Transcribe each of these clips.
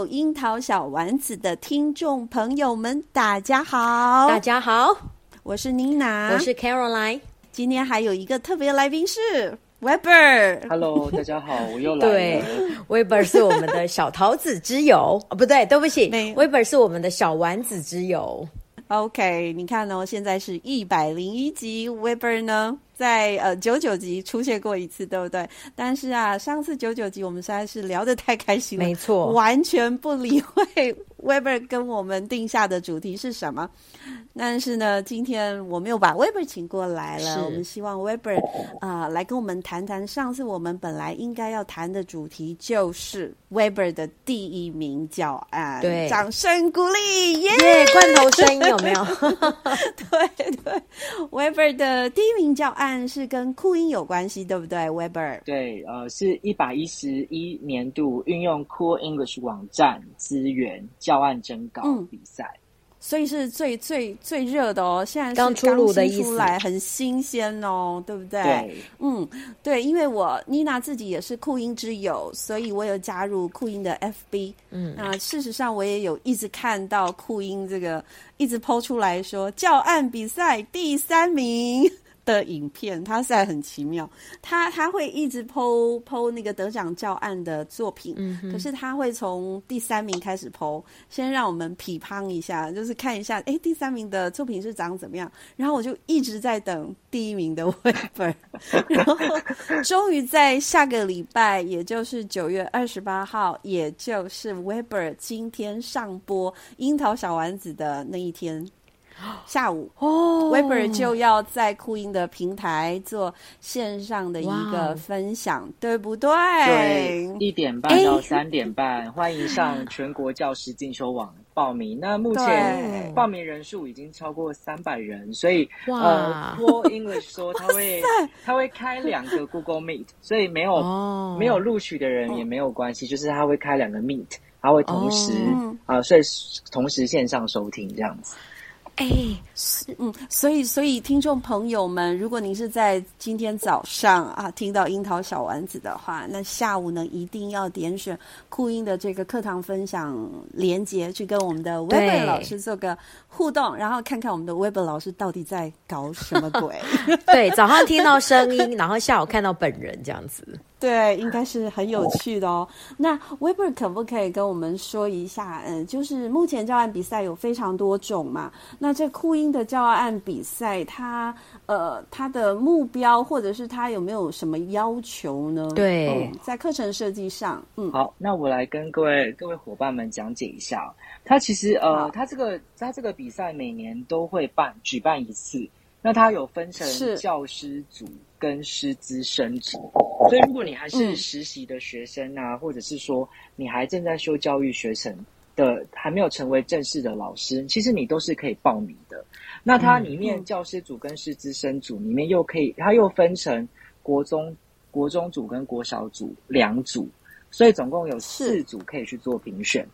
所有樱桃小丸子的听众朋友们，大家好！大家好，我是妮娜，我是 Caroline。今天还有一个特别来宾是 Weber。Hello，大家好，我又来了。对，Weber 是我们的小桃子之友哦，不对，对不起，Weber 是我们的小丸子之友。OK，你看哦，现在是一百零一集，Weber 呢？在呃九九集出现过一次，对不对？但是啊，上次九九集我们实在是聊得太开心了，没错，完全不理会 Weber 跟我们定下的主题是什么。但是呢，今天我们又把 Weber 请过来了，我们希望 Weber 啊、呃、来跟我们谈谈上次我们本来应该要谈的主题，就是 Weber 的第一名教案。对，掌声鼓励，耶、yeah！罐头声音有没有？对对，Weber 的第一名教案。但是跟酷音有关系，对不对，Weber？对，呃，是一百一十一年度运用 Cool English 网站资源教案征稿比赛。嗯所以是最最最热的哦，现在是刚出炉的意思，出来很新鲜哦，对不对？对，嗯，对，因为我妮娜自己也是酷音之友，所以我有加入酷音的 FB。嗯，那事实上我也有一直看到酷音这个一直 po 出来说教案比赛第三名的影片，它实在很奇妙。他他会一直 po po 那个得奖教案的作品，嗯，可是他会从第三名开始 po，先让我们匹乓一下，就是看一下，哎，第三名的作品是长怎么样。然后我就一直在等第一名的 Weber，然后终于在下个礼拜，也就是九月二十八号，也就是 Weber 今天上播樱桃小丸子的那一天。下午哦，Weber 就要在酷音的平台做线上的一个分享，对不对？对，一点半到三点半，欢迎上全国教师进修网报名。那目前报名人数已经超过三百人，所以呃，Cool English 说他会他会开两个 Google Meet，所以没有、哦、没有录取的人也没有关系，就是他会开两个 Meet，他会同时啊、哦。呃，所以同时线上收听这样子。哎，是嗯，所以所以听众朋友们，如果您是在今天早上啊听到樱桃小丸子的话，那下午呢一定要点选酷音的这个课堂分享连接，去跟我们的 Weber 老师做个互动，然后看看我们的 Weber 老师到底在搞什么鬼。对，早上听到声音，然后下午看到本人，这样子。对，应该是很有趣的哦。那 Weber 可不可以跟我们说一下？嗯，就是目前教案比赛有非常多种嘛。那这酷音的教案比赛，它呃，它的目标或者是它有没有什么要求呢？对，嗯、在课程设计上，嗯，好，那我来跟各位各位伙伴们讲解一下。它其实呃，它这个它这个比赛每年都会办举办一次。那它有分成教师组跟师资生组，所以如果你还是实习的学生啊，嗯、或者是说你还正在修教育学程的，还没有成为正式的老师，其实你都是可以报名的。那它里面教师组跟师资生组里面又可以，它又分成国中国中组跟国小组两组，所以总共有四组可以去做评选。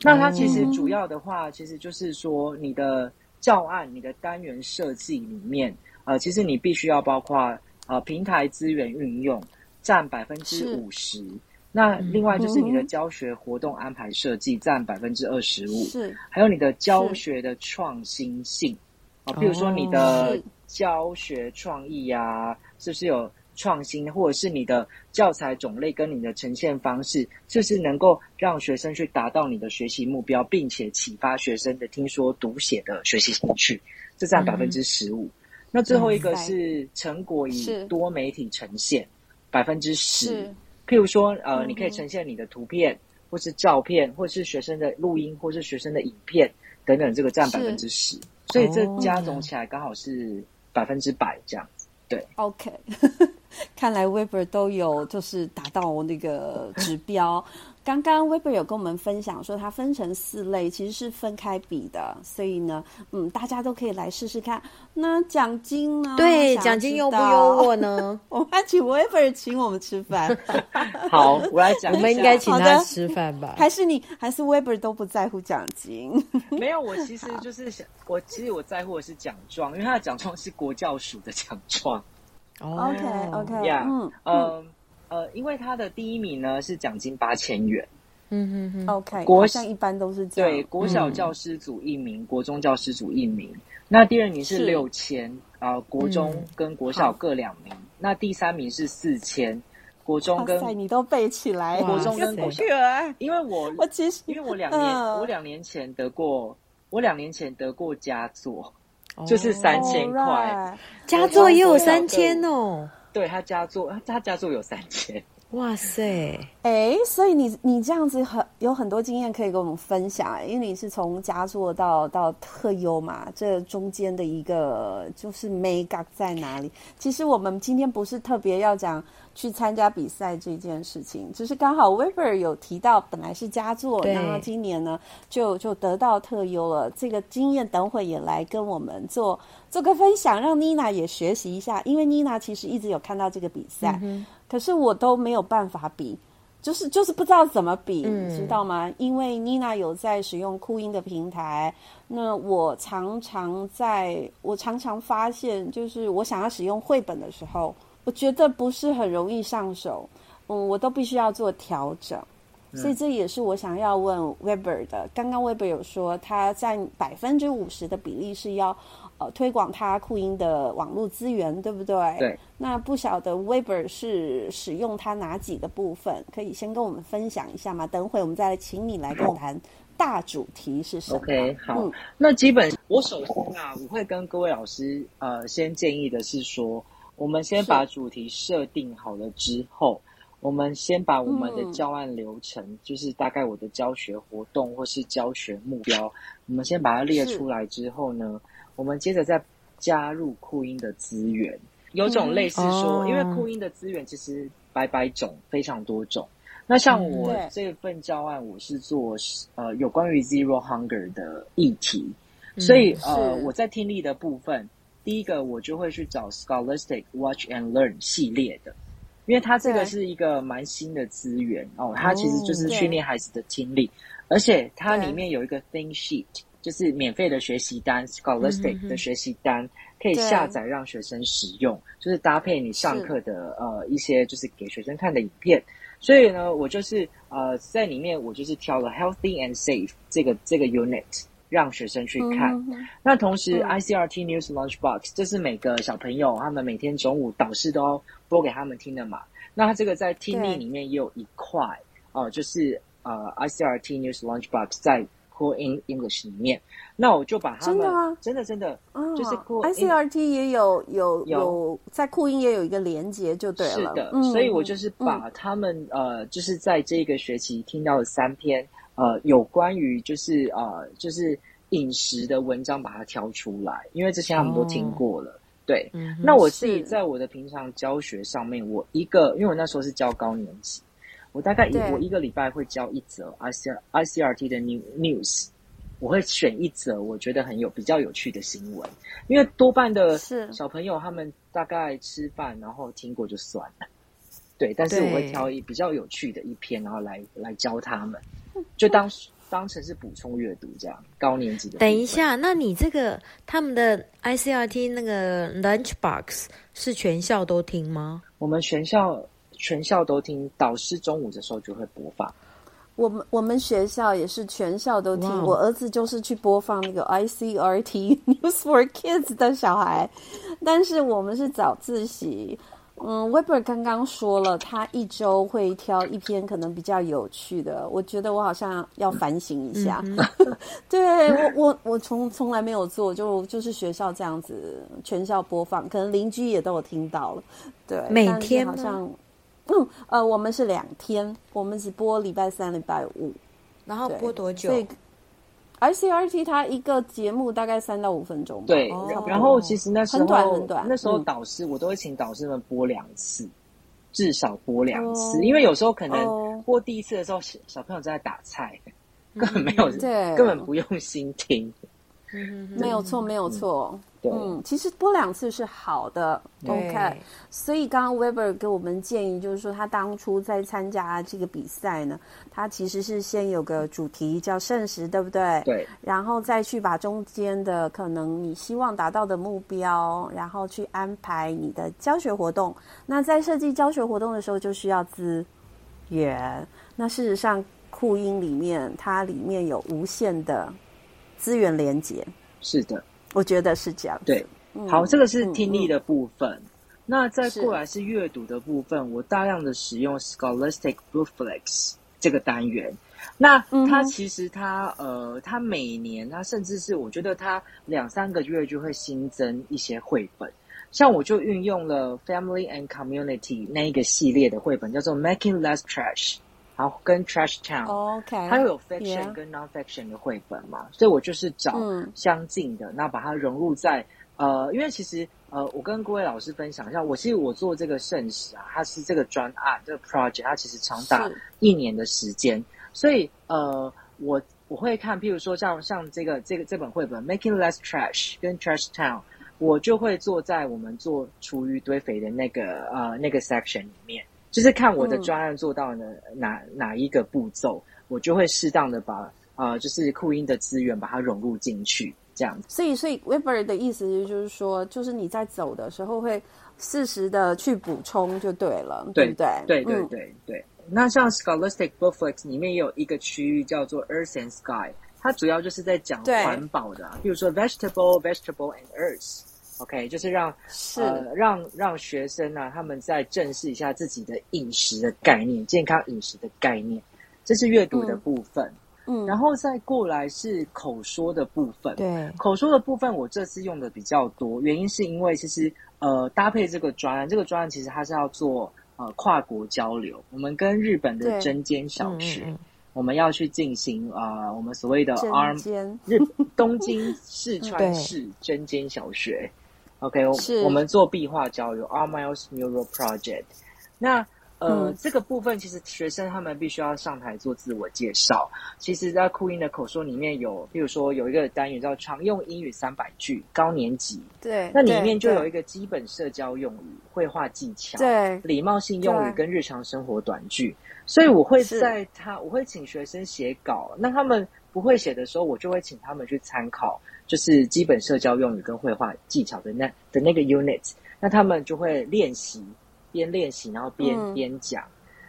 那它其实主要的话，其实就是说你的。教案，你的单元设计里面，呃，其实你必须要包括呃平台资源运用占百分之五十，那另外就是你的教学活动安排设计占百分之二十五，是，还有你的教学的创新性。啊，比如说你的教学创意呀，是不是有？创新，或者是你的教材种类跟你的呈现方式，就是能够让学生去达到你的学习目标，并且启发学生的听说读写的学习兴趣，这占百分之十五。那最后一个是成果以多媒体呈现，百分之十。譬如说，呃，你可以呈现你的图片，或是照片，或是学生的录音，或是学生的影片等等，这个占百分之十。所以这加总起来刚好是百分之百这样子。对，OK。看来 Weber 都有就是达到那个指标。刚刚 Weber 有跟我们分享说，它分成四类，其实是分开比的。所以呢，嗯，大家都可以来试试看。那奖金呢？对，奖金优不优渥呢？我们请 Weber 请我们吃饭。好，我来讲。我们应该请他吃饭吧？还是你？还是 Weber 都不在乎奖金？没有，我其实就是想，我其实我在乎的是奖状，因为他的奖状是国教署的奖状。OK OK，呀，嗯呃呃，因为他的第一名呢是奖金八千元，嗯嗯嗯，OK，国好像一般都是这样。对，国小教师组一名，嗯、国中教师组一名。那第二名是六千啊，国中跟国小各两名。嗯、那第三名是四千，国中跟你都背起来，国中跟国小。因为我我其实因为我两年、嗯、我两年前得过，我两年前得过佳作，就是三千块，佳作也有三千哦。对他家住他家住有三千。哇塞！哎，所以你你这样子很有很多经验可以跟我们分享，因为你是从佳作到到特优嘛，这中间的一个就是眉角在哪里？其实我们今天不是特别要讲去参加比赛这件事情，只是刚好 Weber 有提到本来是佳作，然后今年呢就就得到特优了。这个经验等会也来跟我们做做个分享，让 Nina 也学习一下，因为 Nina 其实一直有看到这个比赛。嗯可是我都没有办法比，就是就是不知道怎么比，嗯、知道吗？因为妮娜有在使用酷音的平台，那我常常在，我常常发现，就是我想要使用绘本的时候，我觉得不是很容易上手，嗯，我都必须要做调整，所以这也是我想要问 Weber 的。刚刚 Weber 有说，他占百分之五十的比例是要。呃，推广他酷音的网络资源，对不对？对。那不晓得 Weber 是使用它哪几个部分？可以先跟我们分享一下吗？等会我们再来请你来跟我谈大主题是什么？OK，好。嗯、那基本我首先啊，我会跟各位老师呃，先建议的是说，我们先把主题设定好了之后，我们先把我们的教案流程，嗯、就是大概我的教学活动或是教学目标，我们先把它列出来之后呢。我们接着再加入酷音的资源，有种类似说，嗯、因为酷音的资源其实百百种，非常多种。那像我这份教案，我是做呃有关于 Zero Hunger 的议题，嗯、所以呃我在听力的部分，第一个我就会去找 Scholastic Watch and Learn 系列的，因为它这个是一个蛮新的资源哦，它其实就是训练孩子的听力，而且它里面有一个 Thing Sheet。就是免费的学习单，Scholastic 的学习单可以下载让学生使用，就是搭配你上课的呃一些就是给学生看的影片。所以呢，我就是呃在里面我就是挑了 Healthy and Safe 这个这个 unit 让学生去看。那同时 ICRT News Lunchbox 这是每个小朋友他们每天中午导师都要播给他们听的嘛。那他这个在听力里面也有一块哦，就是呃 ICRT News Lunchbox 在。酷音 English 里面，那我就把它们真的吗？真的真的，哦、就是酷 ICRT 也有有有，有在酷音也有一个连接，就对了。是的，嗯、所以我就是把他们、嗯、呃，就是在这个学期听到的三篇呃，有关于就是呃，就是饮食的文章，把它挑出来，因为之前他们都听过了。哦、对，嗯、那我自己在我的平常教学上面，我一个，因为我那时候是教高年级。我大概一我一个礼拜会教一则 I C I C R T 的 new news，我会选一则我觉得很有比较有趣的新闻，因为多半的小朋友他们大概吃饭然后听过就算了，对，但是我会挑一比较有趣的一篇，然后来来教他们，就当当成是补充阅读这样。高年级的。等一下，那你这个他们的 I C R T 那个 lunch box 是全校都听吗？我们全校。全校都听，导师中午的时候就会播放。我们我们学校也是全校都听。我儿子就是去播放那个 ICRT News for Kids 的小孩，但是我们是早自习。嗯，Weber 刚刚说了，他一周会挑一篇可能比较有趣的。我觉得我好像要反省一下。对我我我从从来没有做，就就是学校这样子全校播放，可能邻居也都有听到了。对，每天好像。嗯，呃，我们是两天，我们只播礼拜三、礼拜五，然后播多久？所以 ICRT 它一个节目大概三到五分钟。对，哦、然后其实那时候很短很短，那时候导师、嗯、我都会请导师们播两次，至少播两次，哦、因为有时候可能播第一次的时候，小朋友在打菜，根本没有，嗯、对，根本不用心听。嗯、没有错，没有错。嗯对嗯，其实播两次是好的，OK。所以刚刚 Weber 给我们建议，就是说他当初在参加这个比赛呢，他其实是先有个主题叫圣食，对不对？对。然后再去把中间的可能你希望达到的目标，然后去安排你的教学活动。那在设计教学活动的时候，就需要资源。那事实上。酷音里面，它里面有无限的资源连接。是的，我觉得是这样。对，嗯、好，这个是听力的部分。那再过来是阅读的部分，我大量的使用 Scholastic Bookflex 这个单元。那它其实它、嗯、呃，它每年它甚至是我觉得它两三个月就会新增一些绘本。像我就运用了 Family and Community 那一个系列的绘本，叫做 Making Less Trash。然后跟 Trash Town，OK，它又有 fiction 跟 non-fiction 的绘本嘛，所以我就是找相近的，那把它融入在呃，因为其实呃，我跟各位老师分享一下，我其实我做这个圣史啊，它是这个专案这个 project，它其实长达一年的时间，所以呃，我我会看，譬如说像像这个这个这本绘本 Making Less Trash 跟 Trash Town，我就会坐在我们做厨余堆肥的那个呃那个 section 里面。就是看我的专案做到了哪、嗯、哪一个步骤，我就会适当的把呃，就是酷音的资源把它融入进去，这样子。所以，所以 Weber 的意思就是说，就是你在走的时候会适时的去补充就对了，对，对不对？对对对那像 Scholastic Bookflix 里面也有一个区域叫做 Earth and Sky，它主要就是在讲环保的，比如说 Vegetable、Vegetable and Earth。OK，就是让是。呃让让学生呢、啊，他们再正视一下自己的饮食的概念，健康饮食的概念，这是阅读的部分。嗯，嗯然后再过来是口说的部分。对，口说的部分我这次用的比较多，原因是因为其实呃搭配这个专案，这个专案其实它是要做呃跨国交流，我们跟日本的针尖小学，我们要去进行啊、呃、我们所谓的 ARM 间日东京四川市针尖小学。OK，是我们做壁画交流 Miles Mural Project。那呃，嗯、这个部分其实学生他们必须要上台做自我介绍。其实，在酷音的口说里面有，比如说有一个单元叫常用英语三百句，高年级。对。那里面就有一个基本社交用语、绘画技巧、对礼貌性用语跟日常生活短句。所以我会在他，我会请学生写稿。那他们不会写的时候，我就会请他们去参考。就是基本社交用语跟绘画技巧的那的那个 unit，那他们就会练习，边练习然后边、嗯、边讲。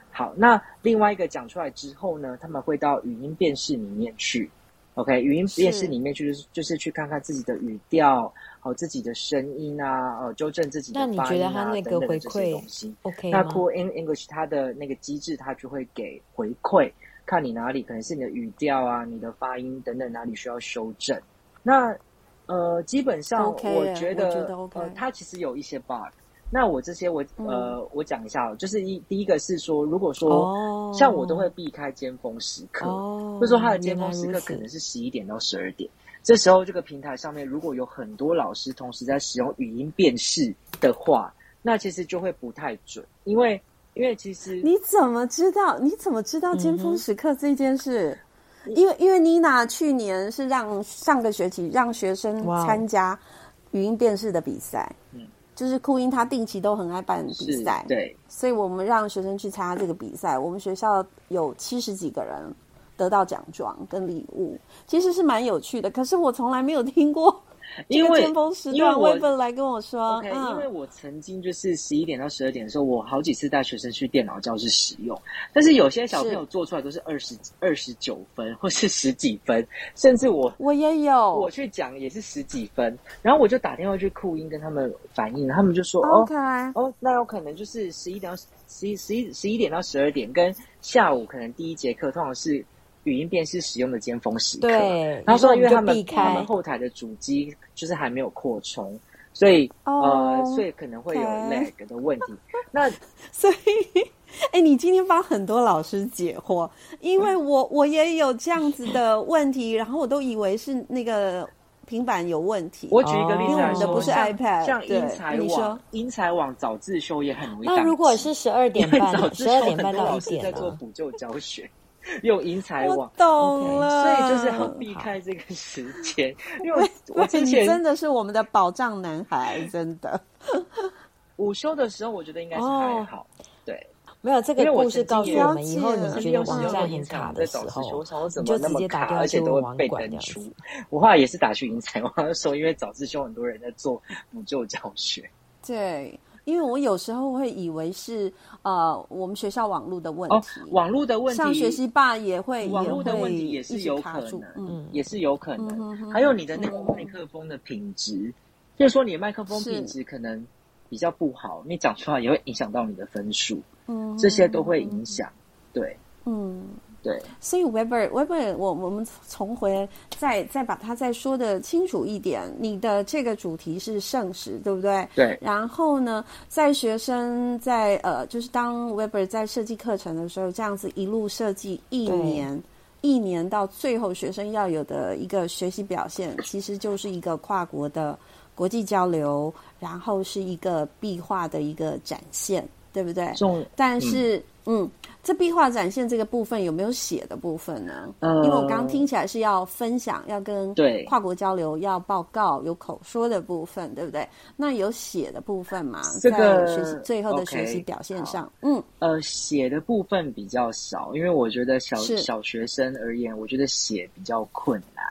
好，那另外一个讲出来之后呢，他们会到语音辨识里面去。OK，语音辨识里面去就是就是去看看自己的语调，好自己的声音啊，呃，纠正自己的发音啊，那你觉得他那个回馈等等这些东西，OK 那 Cool in English 它的那个机制，它就会给回馈，看你哪里可能是你的语调啊、你的发音等等哪里需要修正。那呃，基本上我觉得，我觉得 OK，呃，它其实有一些 bug。那我这些我呃，嗯、我讲一下，就是一第一个是说，如果说、哦、像我都会避开尖峰时刻，哦、或者说它的尖峰时刻可能是十一点到十二点，这时候这个平台上面如果有很多老师同时在使用语音辨识的话，那其实就会不太准，因为因为其实你怎么知道？你怎么知道尖峰时刻这件事？嗯因为因为妮娜去年是让上个学期让学生参加语音辨识的比赛，嗯，就是酷音他定期都很爱办比赛，对，所以我们让学生去参加这个比赛，我们学校有七十几个人得到奖状跟礼物，其实是蛮有趣的，可是我从来没有听过。因为尖峰时段，微本来跟我说，OK，因为我曾经就是十一点到十二点的时候，我好几次带学生去电脑教室使用，但是有些小朋友做出来都是二十二十九分，或是十几分，甚至我我也有，我去讲也是十几分，然后我就打电话去酷音跟他们反映，他们就说，OK，哦，哦，那有可能就是十一点到十一十一十一点到十二点，跟下午可能第一节课通常是。语音辨识使用的尖峰时刻，对，然后说因为他们他们后台的主机就是还没有扩充，所以、oh, 呃，所以可能会有 lag 的问题。那所以，哎、欸，你今天帮很多老师解惑，因为我我也有这样子的问题，然后我都以为是那个平板有问题。我举一个例子来说，因为我们的不是 iPad，像英才网，英才网早自修也很容易。那如果是十二点半，十二点半到一点在做补救教学。用英才网，我懂了，所以就是要避开这个时间。因为我之前真的是我们的保障男孩，真的。午休的时候，我觉得应该是还好。对，没有这个故事告诉我们，以后你觉得网站很卡的时候，你就直接打电话去网管这样子。我后来也是打去英才网说，因为早自修很多人在做补救教学。对。因为我有时候会以为是呃我们学校网络的问题，哦、网络的问题，像学习霸也会网络的问题也是有可能，嗯，也是有可能。嗯、哼哼还有你的那个麦克风的品质，嗯、就是说你的麦克风品质可能比较不好，你讲出来也会影响到你的分数，嗯，这些都会影响，对，嗯。对，所以 Weber Weber，我我们重回再再把它再说的清楚一点。你的这个主题是圣食，对不对？对。然后呢，在学生在呃，就是当 Weber 在设计课程的时候，这样子一路设计一年，一年到最后学生要有的一个学习表现，其实就是一个跨国的国际交流，然后是一个壁画的一个展现，对不对？重但是嗯。嗯这壁画展现这个部分有没有写的部分呢？呃，因为我刚刚听起来是要分享，要跟对跨国交流，要报告，有口说的部分，对不对？那有写的部分吗？这个在学习最后的学习表现上，嗯，呃，写的部分比较少，因为我觉得小小学生而言，我觉得写比较困难，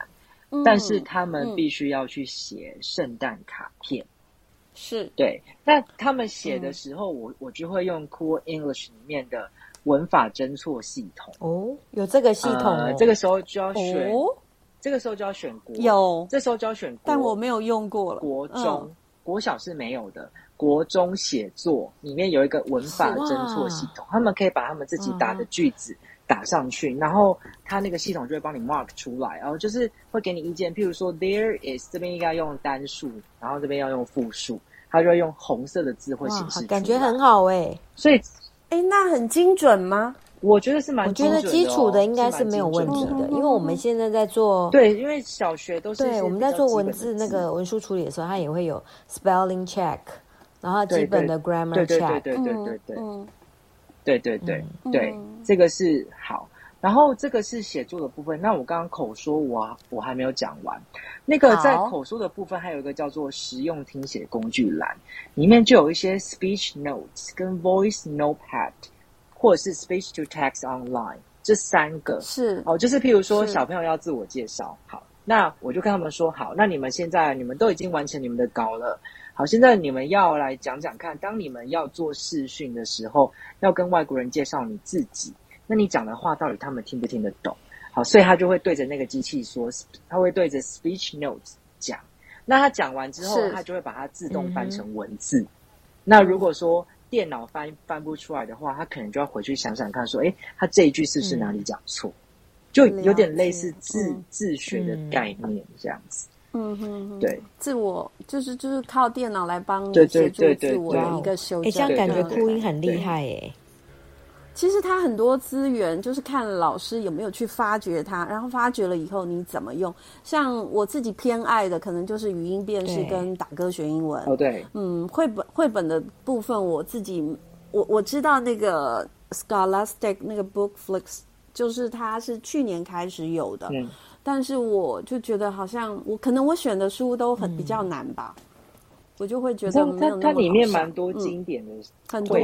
嗯，但是他们必须要去写圣诞卡片，是对。那他们写的时候，我我就会用 Cool English 里面的。文法侦错系统哦，有这个系统，呃，这个时候就要选，哦，这个时候就要选国，有，这时候就要选国，但我没有用过了。国中，嗯，国小是没有的。国中写作里面有一个文法侦错系统，他们可以把他们自己打的句子打上去，嗯，然后它那个系统就会帮你 mark 出来，然后就是会给你意见，譬如说 there is 这边应该用单数，然后这边要用复数，它就会用红色的字会显示出来，感觉很好哎，欸，所以。哎，那很精准吗？我觉得是蛮精准的，哦。我觉得基础的应该是没有问题的，因为我们现在在做对，因为小学都是对我们在做文字那个文书处理的时候，它也会有 spelling check，然后基本的 grammar check，对对对对对对对，对对对对，这个是好。然后这个是写作的部分。那我刚刚口说我，我我还没有讲完。那个在口说的部分，还有一个叫做实用听写工具栏，里面就有一些 speech notes 跟 voice notepad，或者是 speech to text online 这三个是哦，就是譬如说小朋友要自我介绍，好，那我就跟他们说好，那你们现在你们都已经完成你们的稿了，好，现在你们要来讲讲看，当你们要做视讯的时候，要跟外国人介绍你自己。那你讲的话到底他们听不听得懂？好，所以他就会对着那个机器说，他会对着 speech notes 讲。那他讲完之后，他就会把它自动翻成文字。嗯、那如果说电脑翻翻不出来的话，他可能就要回去想想看，说，哎，他这一句是不是哪里讲错？嗯、就有点类似自、嗯、自学的概念这样子。嗯哼，对，自我就是就是靠电脑来帮你协助自我的一个修正。哎，这样感觉酷音很厉害哎。其实它很多资源就是看老师有没有去发掘它，然后发掘了以后你怎么用。像我自己偏爱的，可能就是语音辨识跟打歌学英文。哦，对，嗯，绘本绘本的部分，我自己我我知道那个 Scholastic 那个 Bookflix，就是它是去年开始有的，嗯，但是我就觉得好像我可能我选的书都很比较难吧。嗯我就会觉得没有那么，它里面蛮多经典的很多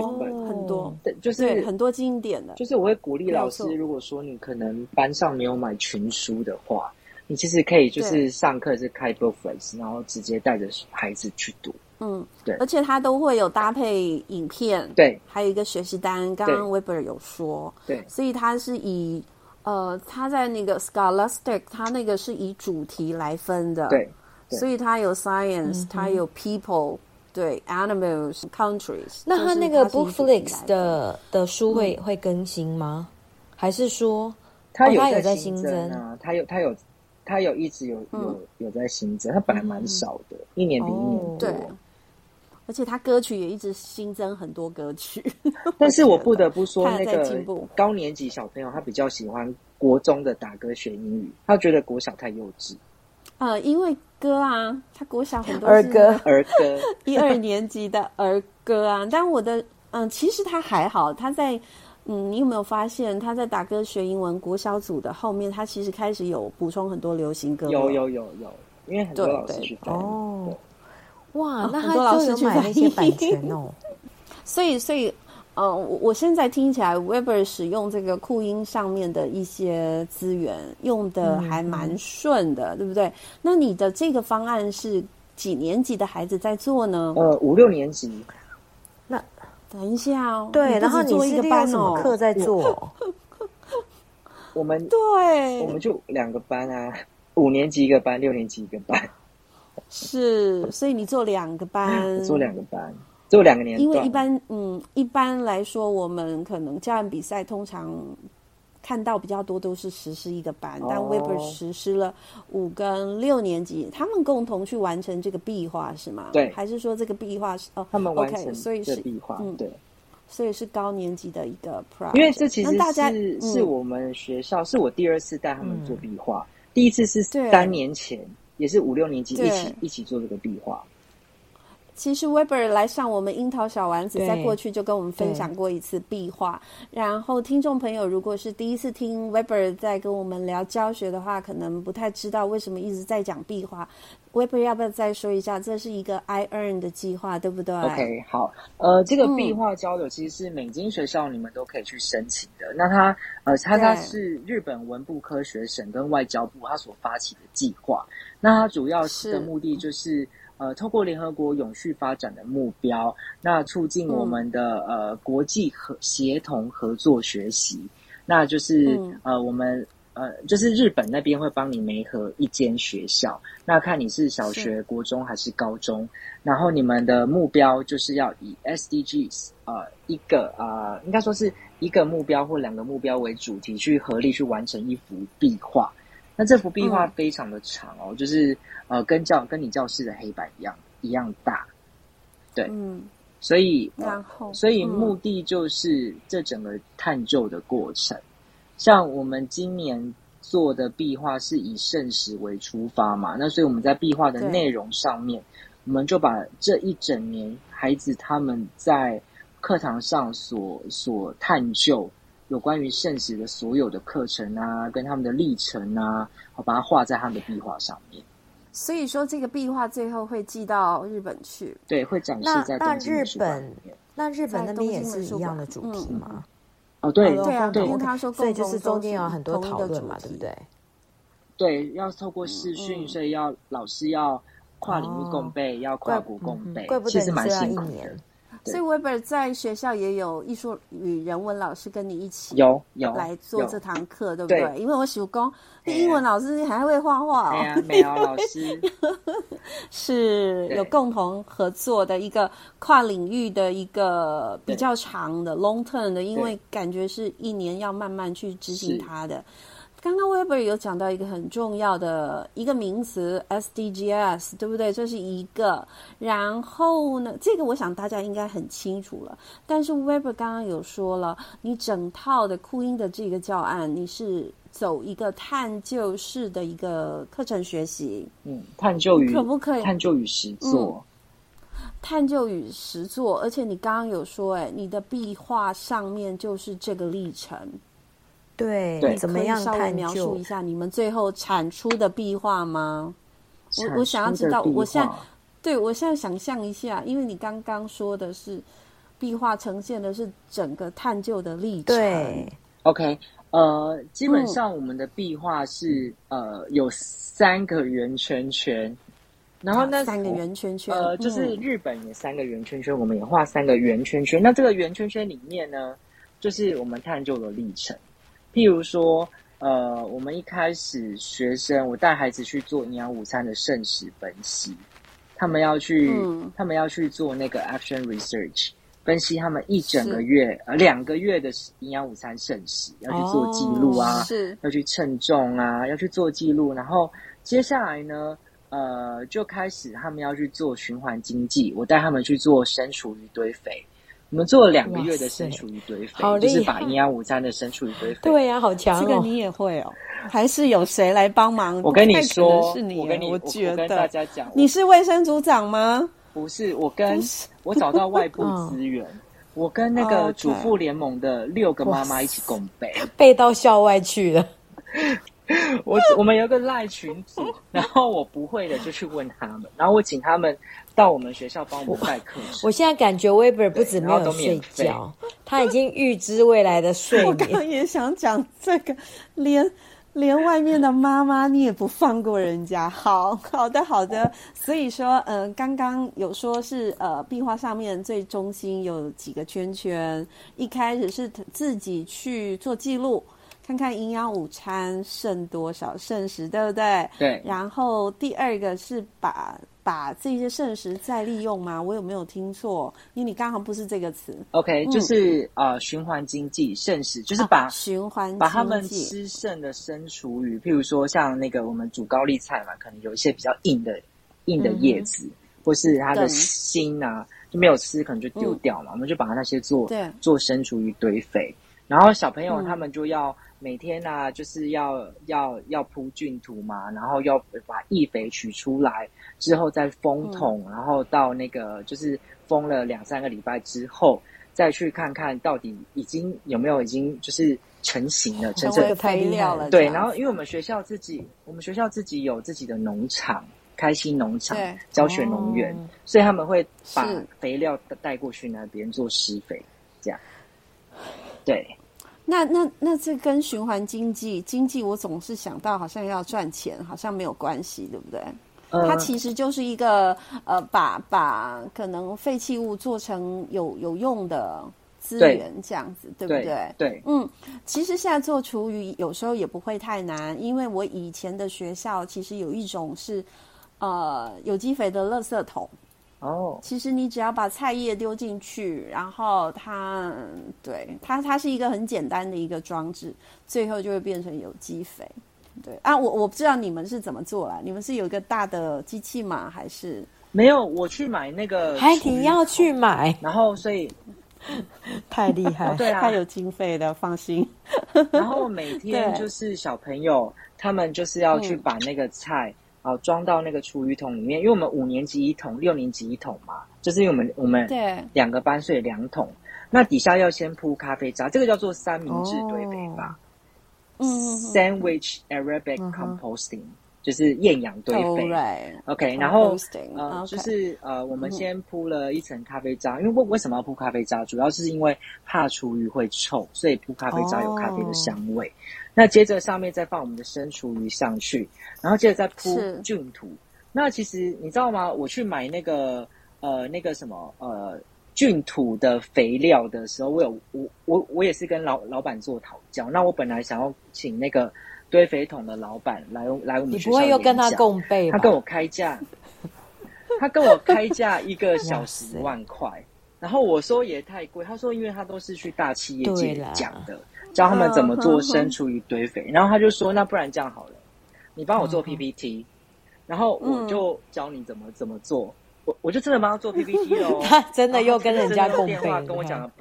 很多，对，就是很多经典的。就是我会鼓励老师，如果说你可能班上没有买群书的话，你其实可以就是上课是开 Bookflix，然后直接带着孩子去读。嗯，对，而且它都会有搭配影片，对，还有一个学习单。刚刚 Weber 有说，对，所以它是以呃，他在那个 Scholastic，他那个是以主题来分的，对。所以它有 science，它有 people，对 animals，countries。那它那个 Bookflix 的的书会会更新吗？还是说它有在新增啊？它有它有它有一直有有有在新增，它本来蛮少的，一年比一年多。对，而且他歌曲也一直新增很多歌曲。但是我不得不说，那个高年级小朋友他比较喜欢国中的打歌学英语，他觉得国小太幼稚。呃，因为歌啊，他国小很多儿歌，儿歌一二年级的儿歌啊。但我的嗯、呃，其实他还好，他在嗯，你有没有发现他在打歌学英文国小组的后面，他其实开始有补充很多流行歌。有有有有，因为很多老师去翻哦，对哇，那他就有买那些版权 哦。所以所以。嗯，我、呃、我现在听起来，Weber 使用这个酷音上面的一些资源用的还蛮顺的，嗯、对不对？那你的这个方案是几年级的孩子在做呢？呃，五六年级。那等一下哦，对，然后你是利用什么课在做？我们 对，我们就两个班啊，五年级一个班，六年级一个班。是，所以你做两个班，做两个班，做两个年。因为一般，嗯，一般来说，我们可能教案比赛通常看到比较多都是实施一个班，哦、但 Weber 实施了五跟六年级，他们共同去完成这个壁画是吗？对，还是说这个壁画是哦？他们完成所以是壁画，嗯，对，所以是高年级的一个。因为这其实是大家、嗯、是我们学校，是我第二次带他们做壁画，嗯、第一次是三年前。也是五六年级一起一起做这个壁画。其实 Weber 来上我们樱桃小丸子，在过去就跟我们分享过一次壁画。然后听众朋友，如果是第一次听 Weber 在跟我们聊教学的话，可能不太知道为什么一直在讲壁画。Weber 要不要再说一下？这是一个 iEarn 的计划，对不对？OK，好。呃，这个壁画交流其实是美津学校你们都可以去申请的。那它呃，它它是日本文部科学省跟外交部它所发起的计划。那它主要的目的就是。呃，透过联合国永续发展的目标，那促进我们的、嗯、呃国际合协同合作学习，那就是、嗯、呃我们呃就是日本那边会帮你媒合一间学校，那看你是小学、国中还是高中，然后你们的目标就是要以 SDGs 呃一个啊、呃、应该说是一个目标或两个目标为主题去合力去完成一幅壁画。那这幅壁画非常的长哦，嗯、就是呃，跟教跟你教室的黑板一样一样大，对，嗯，所以然后所以目的就是这整个探究的过程。嗯、像我们今年做的壁画是以圣石为出发嘛，那所以我们在壁画的内容上面，我们就把这一整年孩子他们在课堂上所所探究。有关于圣石的所有的课程啊，跟他们的历程啊，我把它画在他们的壁画上面。所以说，这个壁画最后会寄到日本去。对，会展示在东京美术馆里面。那日本那边也是一样的主题吗？嗯、哦，对，对啊，对，因为他说，所以就是中间有很多讨论嘛，对不对？对，要透过视讯，嗯、所以要老师要跨领域共备，哦、要跨国共备，怪不得其实蛮辛苦的。所以 Weber 在学校也有艺术与人文老师跟你一起有有来做这堂课，对不对？对，因为我喜欢英文老师还会画画哦。对没有老师。是有共同合作的一个跨领域的一个比较长的 long term 的，因为感觉是一年要慢慢去执行它的。刚刚 Weber 有讲到一个很重要的一个名词 SDGs，对不对？这是一个。然后呢，这个我想大家应该很清楚了。但是 Weber 刚刚有说了，你整套的酷音的这个教案，你是走一个探究式的一个课程学习。嗯，探究与可不可以？探究与实作。嗯，探究与实作。而且你刚刚有说，哎，你的壁画上面就是这个历程。对，你怎么样稍微描述一下你们最后产出的壁画吗？我我想要知道，我现在对我现在想象一下，因为你刚刚说的是壁画呈现的是整个探究的历程。对，OK，呃，基本上我们的壁画是、嗯、呃有三个圆圈圈，然后那三个圆圈圈，呃，就是日本也三个圆圈圈，嗯、我们也画三个圆圈圈。那这个圆圈圈里面呢，就是我们探究的历程。譬如说，呃，我们一开始学生，我带孩子去做营养午餐的膳食分析，他们要去，嗯、他们要去做那个 action research，分析他们一整个月，呃，两个月的营养午餐膳食，要去做记录啊，哦、是。要去称重啊，要去做记录，然后接下来呢，呃，就开始他们要去做循环经济，我带他们去做生厨余堆肥。我们做了两个月的生厨一堆肥，就是把营养午餐的生厨一堆肥。对呀、啊，好强哦！这个你也会哦？还是有谁来帮忙？我跟你说，是你。我跟你，我觉得我跟大家讲，你是卫生组长吗？不是，我跟我找到外部 资源，我跟那个主妇联盟的六个妈妈一起共背，背到校外去了。我我们有个赖群组，然后我不会的就去问他们，然后我请他们。到我们学校帮我们代课。我现在感觉 Weber 不止没有睡觉，他已经预知未来的睡眠。我刚刚也想讲这个，连连外面的妈妈你也不放过人家。好好的好的，所以说，嗯、呃，刚刚有说是呃，壁画上面最中心有几个圈圈，一开始是自己去做记录。看看营养午餐剩多少剩食，对不对？对。然后第二个是把把这些剩食再利用吗？我有没有听错？因为你刚好不是这个词。OK，、嗯、就是呃循环经济剩食，就是把、啊、循环把他们吃剩的生厨余，譬如说像那个我们煮高丽菜嘛，可能有一些比较硬的硬的叶子，嗯、或是它的心啊就没有吃，可能就丢掉嘛、嗯，我们就把它那些做对。做生厨余堆肥，然后小朋友他们就要。嗯每天呢、啊，就是要要要铺菌土嘛，然后要把易肥取出来之后再封桶、嗯，然后到那个就是封了两三个礼拜之后，再去看看到底已经有没有已经就是成型了，成成肥料了。对，然后因为我们学校自己，我们学校自己有自己的农场，开心农场教学农园、哦，所以他们会把肥料带过去那边做施肥，这样，对。那那那这跟循环经济经济，我总是想到好像要赚钱，好像没有关系，对不对？呃、它其实就是一个呃，把把可能废弃物做成有有用的资源，这样子对，对不对？对，嗯，其实现在做厨余有时候也不会太难，因为我以前的学校其实有一种是呃有机肥的垃圾桶。哦、oh.，其实你只要把菜叶丢进去，然后它，对它，它是一个很简单的一个装置，最后就会变成有机肥。对啊，我我不知道你们是怎么做啦，你们是有一个大的机器吗？还是没有？我去买那个，还挺要去买，然后所以 太厉害，对啊，太有经费的，放心。然后每 天就是小朋友他们就是要去把那个菜。嗯好，装到那个厨余桶里面，因为我们五年级一桶，六年级一桶嘛，就是因为我们我们对两个班，所以两桶。那底下要先铺咖啡渣，这个叫做三明治堆肥法。嗯、oh. Sandwich Aerobic Composting、uh. 就是厌氧堆肥。Oh. OK，然后呃就是呃，我们先铺了一层咖啡渣，因为为为什么要铺咖啡渣？主要是因为怕厨余会臭，所以铺咖啡渣有咖啡的香味。Oh. 那接着上面再放我们的生厨鱼上去，然后接着再铺菌土。那其实你知道吗？我去买那个呃那个什么呃菌土的肥料的时候，我有我我我也是跟老老板做讨教。那我本来想要请那个堆肥桶的老板来来我们学校，你不会又跟他共备？他跟我开价，他跟我开价一个小时万块。然后我说也太贵，他说因为他都是去大企业界讲的。教他们怎么做生厨余堆肥，然后他就说：“那不然这样好了，你帮我做 PPT，然后我就教你怎么怎么做。我我就真的帮他做 PPT 哦。他真的又跟人家共电话跟我讲了，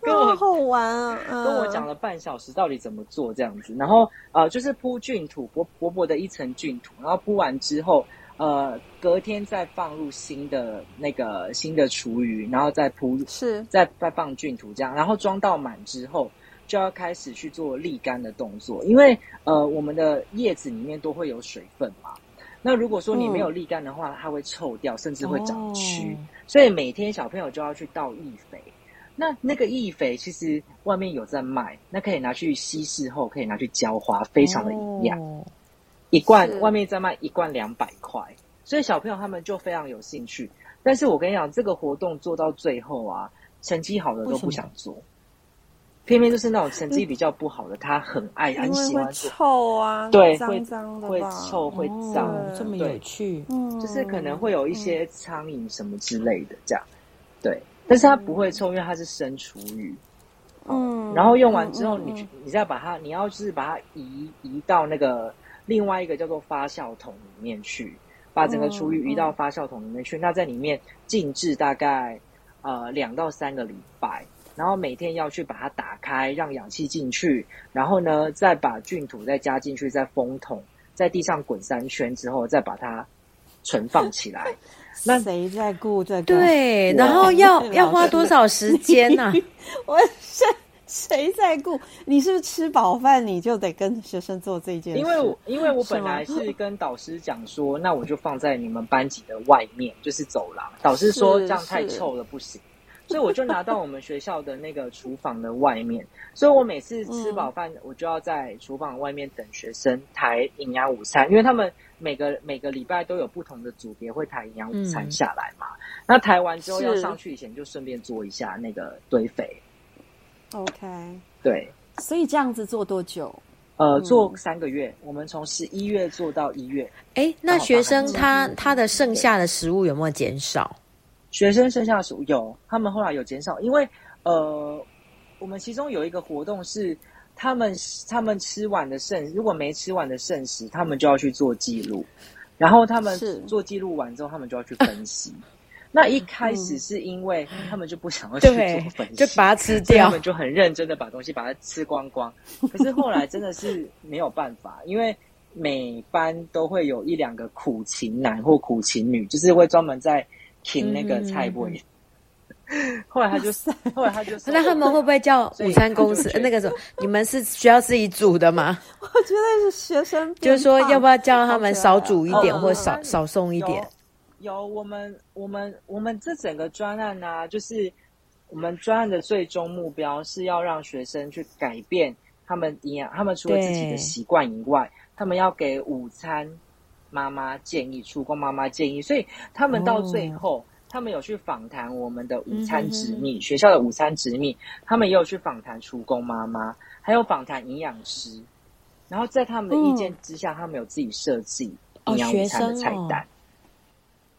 跟我好玩啊，跟我讲了半小时到底怎么做这样子。然后呃，就是铺菌土，薄薄薄的一层菌土，然后铺完之后，呃，隔天再放入新的那个新的厨余，然后再铺是再再放菌土这样，然后装到满之后。”就要开始去做沥干的动作，因为呃，我们的叶子里面都会有水分嘛。那如果说你没有沥干的话，嗯，它会臭掉，甚至会长蛆。哦。所以每天小朋友就要去倒易肥。那那个易肥其实外面有在卖，那可以拿去稀释后可以拿去浇花，非常的营养。哦。一罐外面在卖一罐两百块，所以小朋友他们就非常有兴趣。但是我跟你讲，这个活动做到最后啊，成绩好的都不想做。偏偏就是那种成绩比较不好的，他很爱 很喜欢臭啊，对，会脏的会会臭会脏，哦，这么有趣，嗯，就是可能会有一些苍蝇什么之类的这样，对，但是它不会臭，因为它是生厨余，嗯，然后用完之后，你去你再把它，你要是把它移移到那个另外一个叫做发酵桶里面去，把整个厨余移到发酵桶里面去，那在里面静置大概呃两到三个礼拜。然后每天要去把它打开，让氧气进去，然后呢，再把菌土再加进去，再封桶，在地上滚三圈之后，再把它存放起来。那谁在顾这个？对，然后要要花多少时间呢、啊？我是谁在顾？你是不是吃饱饭你就得跟学生做这件事？因为我因为我本来是跟导师讲说，那我就放在你们班级的外面，就是走廊。导师说这样太臭了，不行。所以我就拿到我们学校的那个厨房的外面，所以我每次吃饱饭，我就要在厨房外面等学生抬营养午餐，因为他们每个每个礼拜都有不同的组别会抬营养午餐下来嘛。嗯、那抬完之后要上去以前，就顺便做一下那个堆肥。OK，对，所以这样子做多久？呃，做三个月，嗯、我们从十一月做到一月。哎，那学生他他的剩下的食物有没有减少？学生剩下的食物有，他们后来有减少，因为呃，我们其中有一个活动是，他们他们吃完的剩，如果没吃完的剩食，他们就要去做记录，然后他们做记录完之后，他们就要去分析。那一开始是因为他们就不想要 去做分析，就把它吃掉，他们就很认真的把东西把它吃光光。可是后来真的是没有办法，因为每班都会有一两个苦情男或苦情女，就是会专门在听那个菜味。后来他就，后来他就，那他们会不会叫午餐公司？那个时候你们是需要自己煮的吗？我觉得是学生，就是说要不要叫他们少煮一点，或少少送一点？有我们，我们，我们这整个专案呢、啊，就是我们专案的最终目标是要让学生去改变他们营养，他们除了自己的习惯以外，他们要给午餐妈妈建议，厨工妈妈建议，所以他们到最后，哦、他们有去访谈我们的午餐执秘，学校的午餐执秘，他们也有去访谈厨工妈妈，还有访谈营养师，然后在他们的意见之下，嗯、他们有自己设计营养午餐的菜单。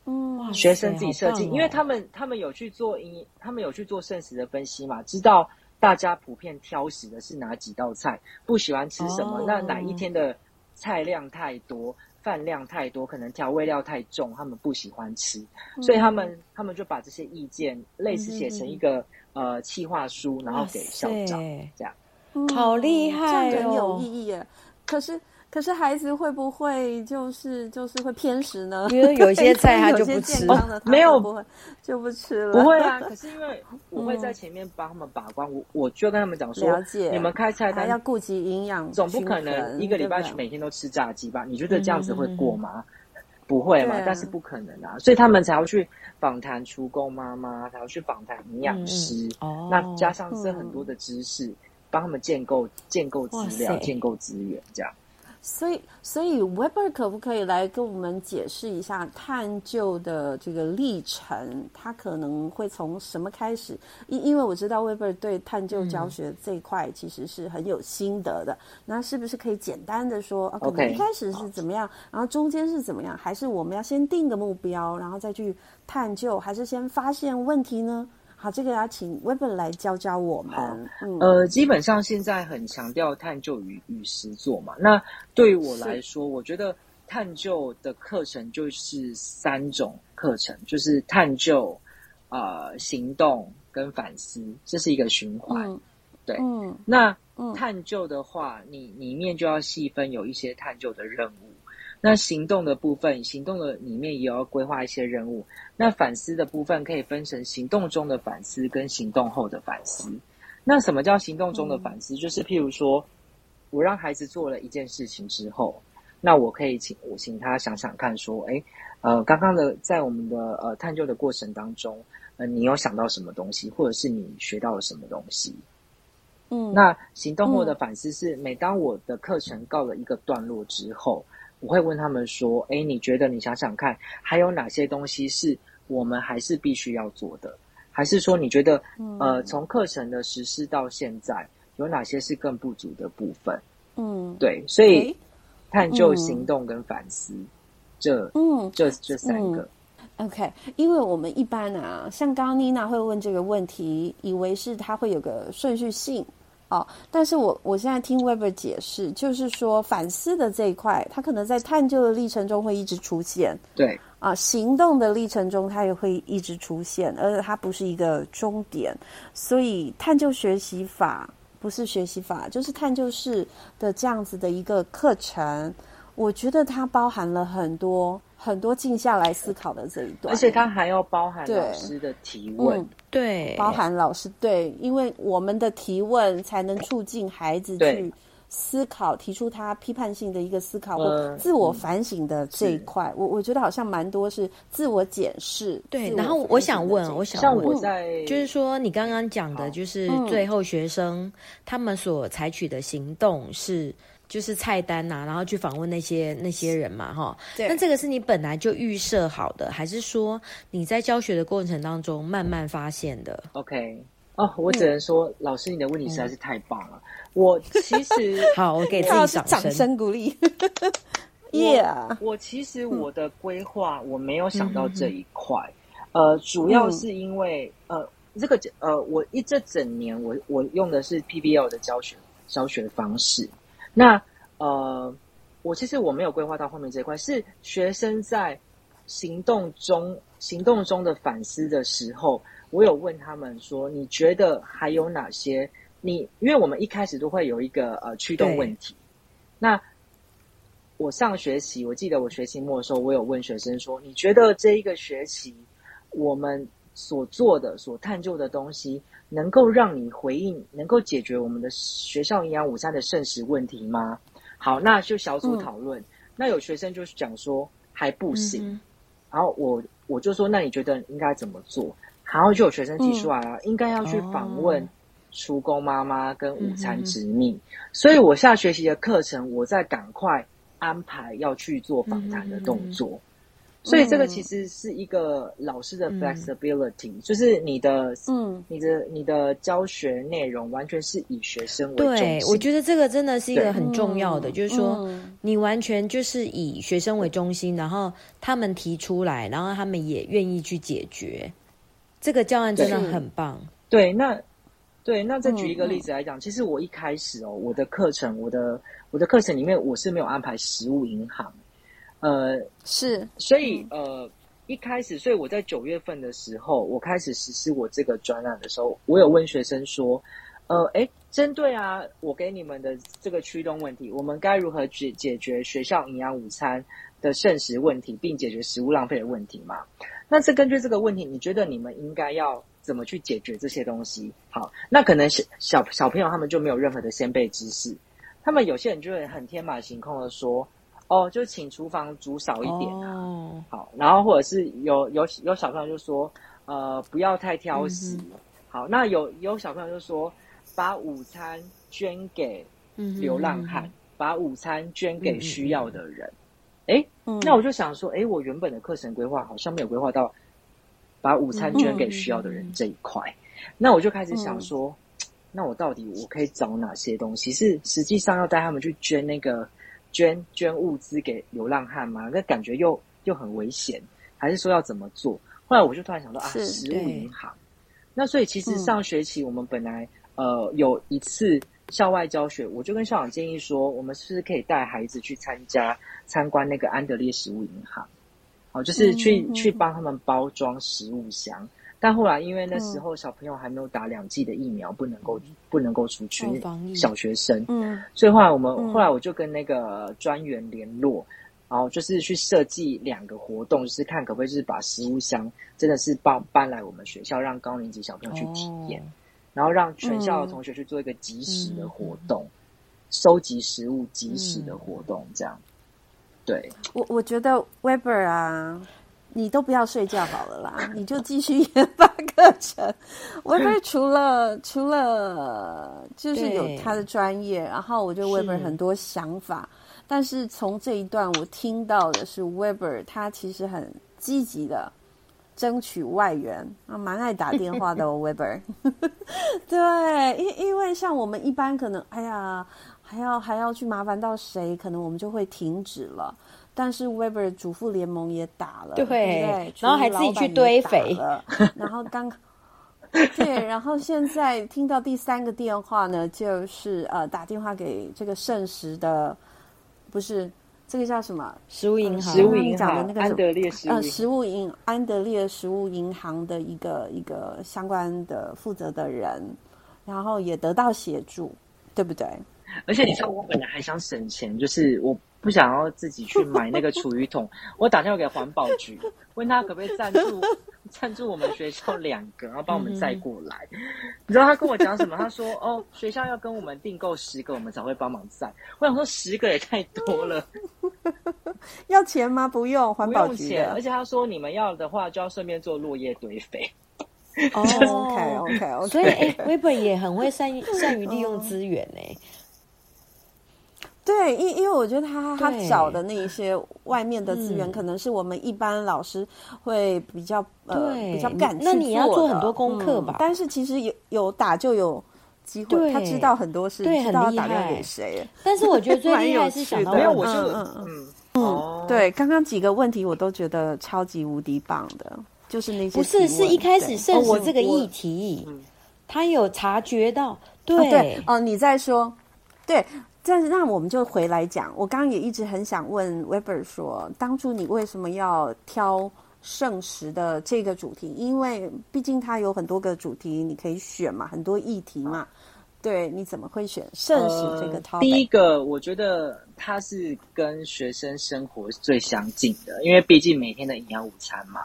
嗯，学生自己设计，哦、因为他们他们有去做营，他们有去做膳食的分析嘛，知道大家普遍挑食的是哪几道菜，不喜欢吃什么，哦、那哪一天的菜量太多，饭量太多，可能调味料太重，他们不喜欢吃，嗯、所以他们他们就把这些意见类似写成一个、嗯、呃企划书，然后给校长，这样，嗯、好厉害、哦，这样很有意义耶。可是。可是孩子会不会就是就是会偏食呢？因为有些 菜他就不吃，没有不会就不吃了。不会啊，可是因为我会在前面帮他们把关，我我就跟他们讲说，了解，你们开菜单要顾及营养，总不可能一个礼拜去每天都吃炸鸡吧？你觉得这样子会过吗？不会嘛，但是不可能啊，所以他们才要去访谈厨工妈妈，才要去访谈营养师，那加上是很多的知识，帮他们建构建构资料，建构资源这样。所以，所以 Weber 可不可以来跟我们解释一下探究的这个历程？他可能会从什么开始？因因为我知道 Weber 对探究教学这一块其实是很有心得的。嗯、那是不是可以简单的说，啊，可能一开始是怎么样，然后中间是怎么样？还是我们要先定个目标，然后再去探究，还是先发现问题呢？好，这个要请 Weber 来教教我们。嗯、呃，基本上现在很强调探究与与实做嘛。那对于我来说，我觉得探究的课程就是三种课程，就是探究、呃、行动跟反思，这是一个循环。嗯、对，嗯，那探究的话，你里面就要细分有一些探究的任务。那行动的部分，行动的里面也要规划一些任务。那反思的部分可以分成行动中的反思跟行动后的反思。那什么叫行动中的反思？嗯、就是譬如说，我让孩子做了一件事情之后，那我可以请我请他想想看，说，哎，呃，刚刚的在我们的呃探究的过程当中，呃，你有想到什么东西，或者是你学到了什么东西？嗯，那行动后的反思是，每当我的课程告了一个段落之后。我会问他们说：“哎，你觉得你想想看，还有哪些东西是我们还是必须要做的？还是说你觉得，呃，从课程的实施到现在，有哪些是更不足的部分？嗯，对，所以探究、行动跟反思，这，嗯，这这三个。OK，因为我们一般啊，像刚刚妮娜会问这个问题，以为是它会有个顺序性。”哦，但是我我现在听 Weber 解释，就是说反思的这一块，它可能在探究的历程中会一直出现。对啊，行动的历程中它也会一直出现，而且它不是一个终点。所以探究学习法不是学习法，就是探究式的这样子的一个课程。我觉得它包含了很多。很多静下来思考的这一段，而且它还要包含老师的提问，嗯、对，包含老师对，因为我们的提问才能促进孩子去思考，提出他批判性的一个思考或自我反省的这一块，嗯、我我觉得好像蛮多是自我检视。对，然后我想问，我想问，像我在就是说，你刚刚讲的，就是最后学生他们所采取的行动是。就是菜单呐、啊，然后去访问那些那些人嘛，哈。对。那这个是你本来就预设好的，还是说你在教学的过程当中慢慢发现的？OK，哦，我只能说，嗯、老师你的问题实在是太棒了。嗯、我其实 好，我给自己掌声，掌声鼓励。Yeah，我其实我的规划我没有想到这一块，嗯、呃，主要是因为、嗯、呃，这个呃，我一这整年我我用的是 PBL 的教学教学方式。那呃，我其实我没有规划到后面这一块，是学生在行动中行动中的反思的时候，我有问他们说：“你觉得还有哪些？你因为我们一开始都会有一个呃驱动问题。那我上学期，我记得我学期末的时候，我有问学生说：你觉得这一个学期我们所做的、所探究的东西？”能够让你回应，能够解决我们的学校营养午餐的剩食问题吗？好，那就小组讨论。嗯、那有学生就是讲说还不行，嗯、然后我我就说，那你觉得应该怎么做？然后就有学生提出来了，嗯、应该要去访问厨工妈妈跟午餐之秘。嗯、所以我下学期的课程，我在赶快安排要去做访谈的动作。嗯所以这个其实是一个老师的 flexibility，、嗯、就是你的，嗯，你的你的教学内容完全是以学生为中心。对，我觉得这个真的是一个很重要的，就是说你完全就是以学生为中心，然后他们提出来，然后他们也愿意去解决。这个教案真的很棒。对，对，那对，那再举一个例子来讲，嗯、其实我一开始哦，我的课程，我的我的课程里面，我是没有安排食物银行。呃，是，所以呃，一开始，所以我在九月份的时候，我开始实施我这个专案的时候，我有问学生说，呃，诶，针对啊，我给你们的这个驱动问题，我们该如何解解决学校营养午餐的剩食问题，并解决食物浪费的问题嘛？那这根据这个问题，你觉得你们应该要怎么去解决这些东西？好，那可能小小小朋友他们就没有任何的先备知识，他们有些人就会很天马行空的说。哦，就请厨房煮少一点啊。哦、好，然后或者是有有有小朋友就说，呃，不要太挑食。嗯、好，那有有小朋友就说，把午餐捐给流浪汉，嗯、哼把午餐捐给需要的人。哎、那我就想说，哎，我原本的课程规划好像没有规划到把午餐捐给需要的人这一块。嗯、那我就开始想说，嗯、那我到底我可以找哪些东西是实际上要带他们去捐那个？捐捐物资给流浪汉吗？那感觉又又很危险，还是说要怎么做？后来我就突然想到啊，食物银行。那所以其实上学期我们本来、嗯、呃有一次校外教学，我就跟校长建议说，我们是不是可以带孩子去参加参观那个安德烈食物银行？好，就是去、嗯、去帮他们包装食物箱。但后来，因为那时候小朋友还没有打两剂的疫苗，不能够不能够出去。小学生，嗯，所以后来我们、嗯、后来我就跟那个专员联络，然后就是去设计两个活动，就是看可不可以就是把食物箱真的是搬搬来我们学校，让高年级小朋友去体验，哦、然后让全校的同学去做一个即时的活动，嗯、收集食物即时的活动，这样。对，我我觉得 Weber 啊。你都不要睡觉好了啦，你就继续研发课程。Weber 除了除了就是有他的专业，然后我觉得 Weber 很多想法，是但是从这一段我听到的是 Weber 他其实很积极的争取外援啊，蛮爱打电话的哦，Weber。对，因因为像我们一般可能，哎呀，还要还要去麻烦到谁，可能我们就会停止了。但是 Weber 主妇联盟也打了，对，对，然后还自己去堆肥，然后刚对，然后现在听到第三个电话呢，就是呃打电话给这个圣石的，不是这个叫什么？食物银行，食物银行的那个安德烈食物呃食物银安德烈食物银行的一个一个相关的负责的人，然后也得到协助，对不对？而且你知道，我本来还想省钱，就是我。不想要自己去买那个厨余桶，我打电话给环保局，问他可不可以赞助 赞助我们学校两个，然后帮我们载过来。嗯、你知道他跟我讲什么？他说：“哦，学校要跟我们订购十个，我们才会帮忙载。”我想说十个也太多了，要钱吗？不用，环保局不用钱。而且他说你们要的话，就要顺便做落叶堆肥。哦、oh,，OK OK OK，所以哎，Weber 也很会善于善于利用资源呢。对，因因为我觉得他他找的那一些外面的资源，嗯，可能是我们一般老师会比较呃比较敢去做。那你要做很多功课吧？嗯、但是其实有有打就有机会，他知道很多事，对，知道要打电话给谁。但是我觉得最 厉害是想到没有，我是嗯嗯嗯，嗯对，刚刚几个问题我都觉得超级无敌棒的，就是那些不是是一开始圣食这个议题，他有察觉到，对哦，对哦，你在说对。但是，那我们就回来讲。我刚刚也一直很想问 Weber 说，当初你为什么要挑圣食的这个主题？因为毕竟它有很多个主题，你可以选嘛，很多议题嘛。对，你怎么会选圣食这个 topic？呃，第一个，我觉得它是跟学生生活最相近的，因为毕竟每天的营养午餐嘛。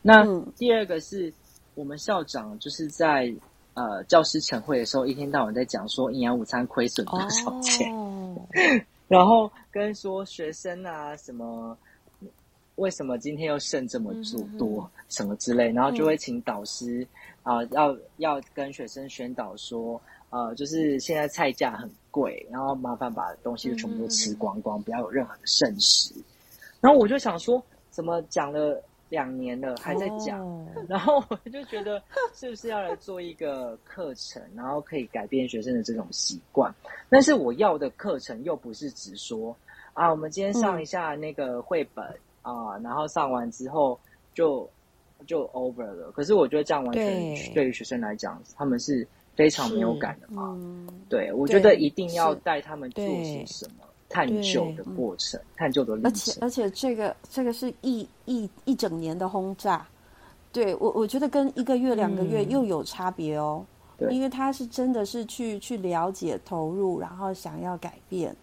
那第二个是我们校长就是在。呃，教师晨会的时候，一天到晚在讲说营养午餐亏损多少钱，oh. 然后跟说学生啊什么，为什么今天又剩这么多多、mm -hmm. 什么之类，然后就会请导师啊、mm -hmm. 呃，要要跟学生宣导说，呃，就是现在菜价很贵，然后麻烦把东西全部都吃光光，mm -hmm. 不要有任何的剩食。然后我就想说，怎么讲了？两年了还在讲，oh. 然后我就觉得是不是要来做一个课程，然后可以改变学生的这种习惯。但是我要的课程又不是只说啊，我们今天上一下那个绘本、嗯、啊，然后上完之后就就 over 了。可是我觉得这样完全对于学生来讲，他们是非常没有感的嘛。嗯、对，我觉得一定要带他们做些什么。探究的过程，探究的历程，而且而且这个这个是一一一整年的轰炸，对我我觉得跟一个月两个月又有差别哦，嗯、因为他是真的是去去了解投入，然后想要改变，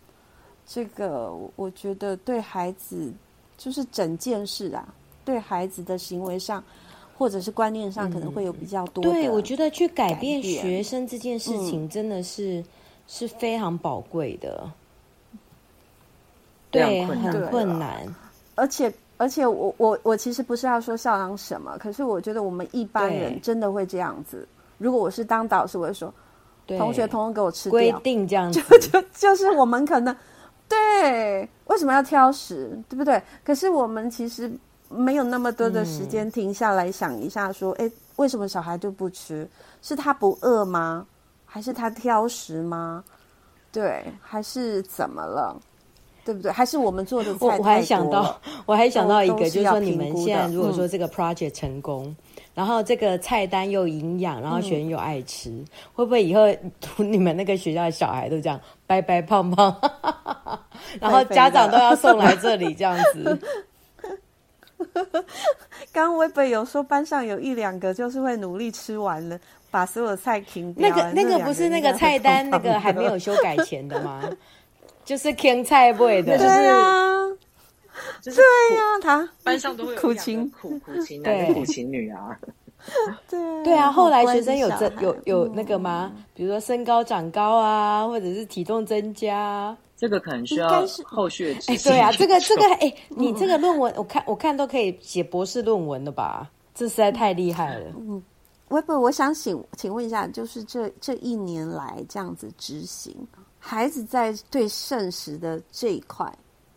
这个我觉得对孩子就是整件事啊，对孩子的行为上或者是观念上可能会有比较多、嗯。对，我觉得去改变学生这件事。情真的是、嗯、是非常宝贵的。对，很困难，而且而且我我我其实不是要说校长什么，可是我觉得我们一般人真的会这样子。如果我是当导师，我会说，同学通通给我吃掉，规定这样子，就就就是我们可能对为什么要挑食，对不对？可是我们其实没有那么多的时间停下来想一下，说，哎、嗯，为什么小孩就不吃？是他不饿吗？还是他挑食吗？对，还是怎么了？对不对？还是我们做的菜。我 我还想到，我还想到一个，就是说你们现在如果说这个 project 成功，嗯、然后这个菜单又营养，然后学生又爱吃，嗯、会不会以后 你们那个学校的小孩都这样白白胖胖，然后家长都要送来这里这样子？刚刚 Weber 有说班上有一两个就是会努力吃完了，把所有菜停掉。那个那个不是那个菜单那个还没有修改前的吗？就是芹菜味的，对呀，就是对呀，他班上都会有苦情苦苦情男苦情女啊，对对啊。后来学生有这有有那个吗？比如说身高长高啊，或者是体重增加，这个可能需要后续的。哎，对啊，这个这个哎，你这个论文我看我看都可以写博士论文了吧？这实在太厉害了。嗯，我不我想请请问一下，就是这这一年来这样子执行。孩子在对圣食的这一块，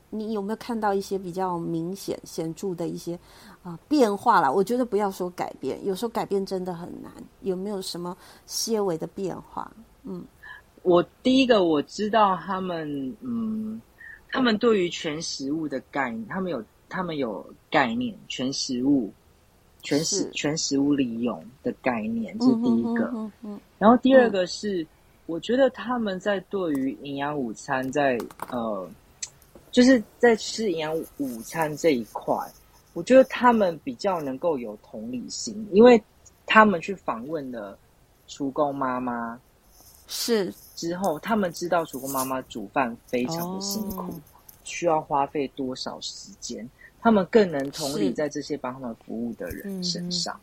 你有没有看到一些比较明显、显著的一些啊、呃、变化啦？我觉得不要说改变，有时候改变真的很难。有没有什么些微的变化？嗯，我第一个我知道他们，嗯，他们对于全食物的概念，他们有他们有概念，全食物、全食全食物利用的概念，这是第一个。嗯，嗯，嗯，然后第二个是。嗯我觉得他们在对于营养午餐在，呃，就是在吃营养午餐这一块，我觉得他们比较能够有同理心，因为他们去访问了厨工妈妈，是之后他们知道厨工妈妈煮饭非常的辛苦，哦，需要花费多少时间，他们更能同理在这些帮他们服务的人身上。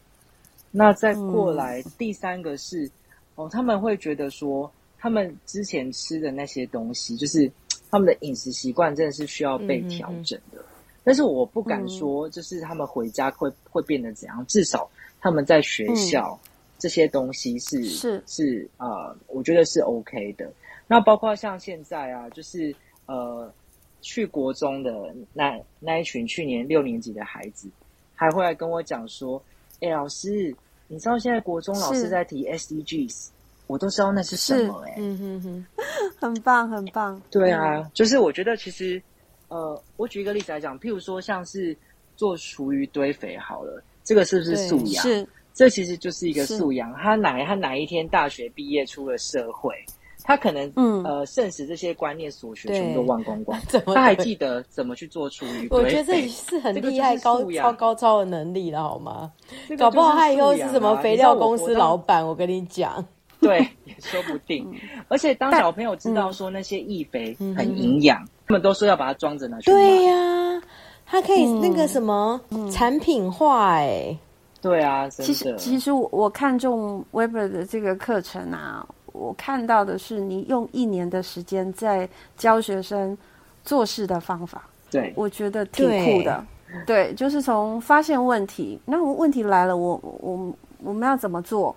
那再过来、嗯、第三个是哦，他们会觉得说，他们之前吃的那些东西，就是他们的饮食习惯真的是需要被调整的。但是我不敢说，就是他们回家会会变得怎样，至少他们在学校。嗯这些东西是是是呃，我觉得是 OK 的。那包括像现在啊，就是呃，去国中的那那一群去年六年级的孩子，还会来跟我讲说：“哎，老师，你知道现在国中老师在提 SDGs，我都知道那是什么哎。”嗯哼哼，很棒很棒。对啊，嗯、就是我觉得其实呃，我举一个例子来讲，譬如说像是做厨余堆肥好了，这个是不是素养？是。这其实就是一个素养。他哪他哪一天大学毕业出了社会，他可能嗯呃，剩食这些观念所学全部都忘光光。他还记得怎么去做厨余？我觉得这是很厉害、高超高超的能力了，好吗？搞不好他以后是什么肥料公司老板？我跟你讲，对，也说不定。而且当小朋友知道说那些易肥很营养，他们都说要把它装着拿去卖。对呀，它可以那个什么产品化哎。对啊，其实其实我我看中 Weber 的这个课程啊，我看到的是你用一年的时间在教学生做事的方法，对，我觉得挺酷的。对，就是从发现问题，那问题来了，我我我们要怎么做？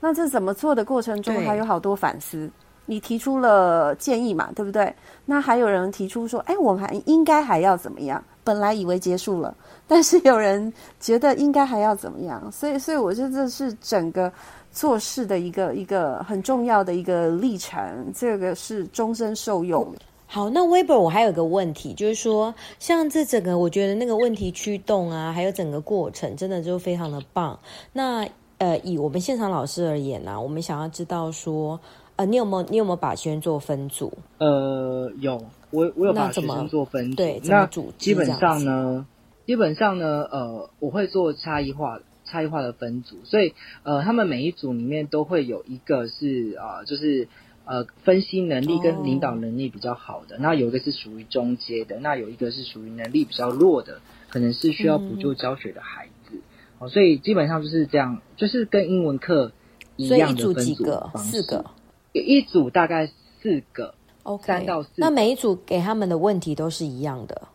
那这怎么做的过程中还有好多反思。你提出了建议嘛，对不对？那还有人提出说，哎，我们还应该还要怎么样？本来以为结束了。但是有人觉得应该还要怎么样，所以所以我觉得这是整个做事的一个一个很重要的一个历程，这个是终身受用的。好，那 Weber 我还有个问题，就是说像这整个我觉得那个问题驱动啊，还有整个过程，真的就非常的棒。那呃，以我们现场老师而言呢、啊，我们想要知道说，呃，你有没有你有没有把学生做分组？呃，有，我我有把学生做分组，对，怎么组？基本上呢。基本上呢，呃，我会做差异化、差异化的分组，所以呃，他们每一组里面都会有一个是啊、呃，就是呃，分析能力跟领导能力比较好的，哦、那有一个是属于中阶的，那有一个是属于能力比较弱的，可能是需要补救教学的孩子。嗯、哦，所以基本上就是这样，就是跟英文课一样的分组方式。四个，一组大概四个，OK，三到四。那每一组给他们的问题都是一样的。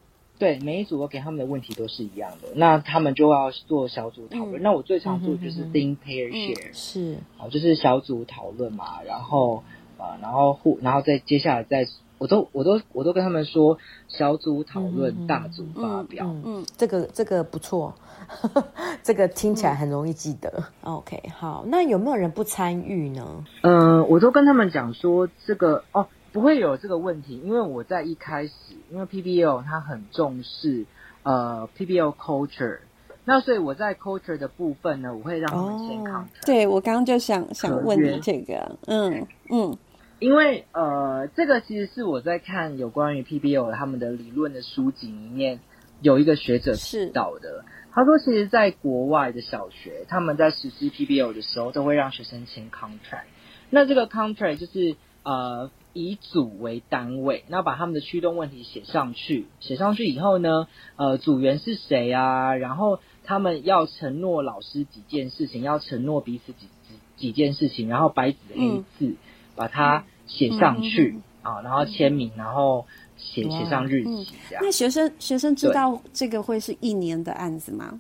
对，每一组我给他们的问题都是一样的，那他们就要做小组讨论。嗯、那我最常做就是 think pair share，、嗯、是，好，就是小组讨论嘛，然后啊，然后互，然后再接下来再，我都我都我都跟他们说，小组讨论，嗯、大组发表，嗯，嗯，这个这个不错，这个听起来很容易记得。嗯、OK，好，那有没有人不参与呢？嗯、呃，我都跟他们讲说这个哦。不会有这个问题，因为我在一开始，因为 PBL 它很重视呃 PBL culture，那所以我在 culture 的部分呢，我会让他们先 contract。哦，对，我刚刚就想想问你这个，嗯嗯，因为呃，这个其实是我在看有关于 PBL 他们的理论的书籍里面有一个学者提到的，他说，其实在国外的小学，他们在实施 PBL 的时候，都会让学生签 contract。那这个 contract 就是呃。以组为单位，那把他们的驱动问题写上去。写上去以后呢，呃，组员是谁啊？然后他们要承诺老师几件事情，要承诺彼此几几几件事情，然后白纸黑字、嗯、把它写上去、嗯、啊，然后签名，然后写写上日期这样。那学生学生知道这个会是一年的案子吗？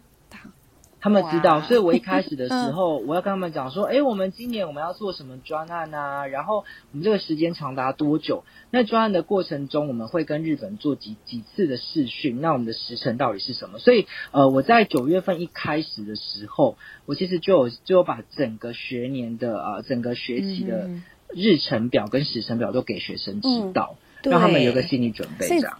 他们知道，所以我一开始的时候，我要跟他们讲说，哎，我们今年我们要做什么专案啊？然后我们这个时间长达多久？那专案的过程中，我们会跟日本做几几次的试训？那我们的时程到底是什么？所以，呃，我在九月份一开始的时候，我其实就有就有把整个学年的呃整个学期的日程表跟时程表都给学生知道，嗯、让他们有个心理准备这样。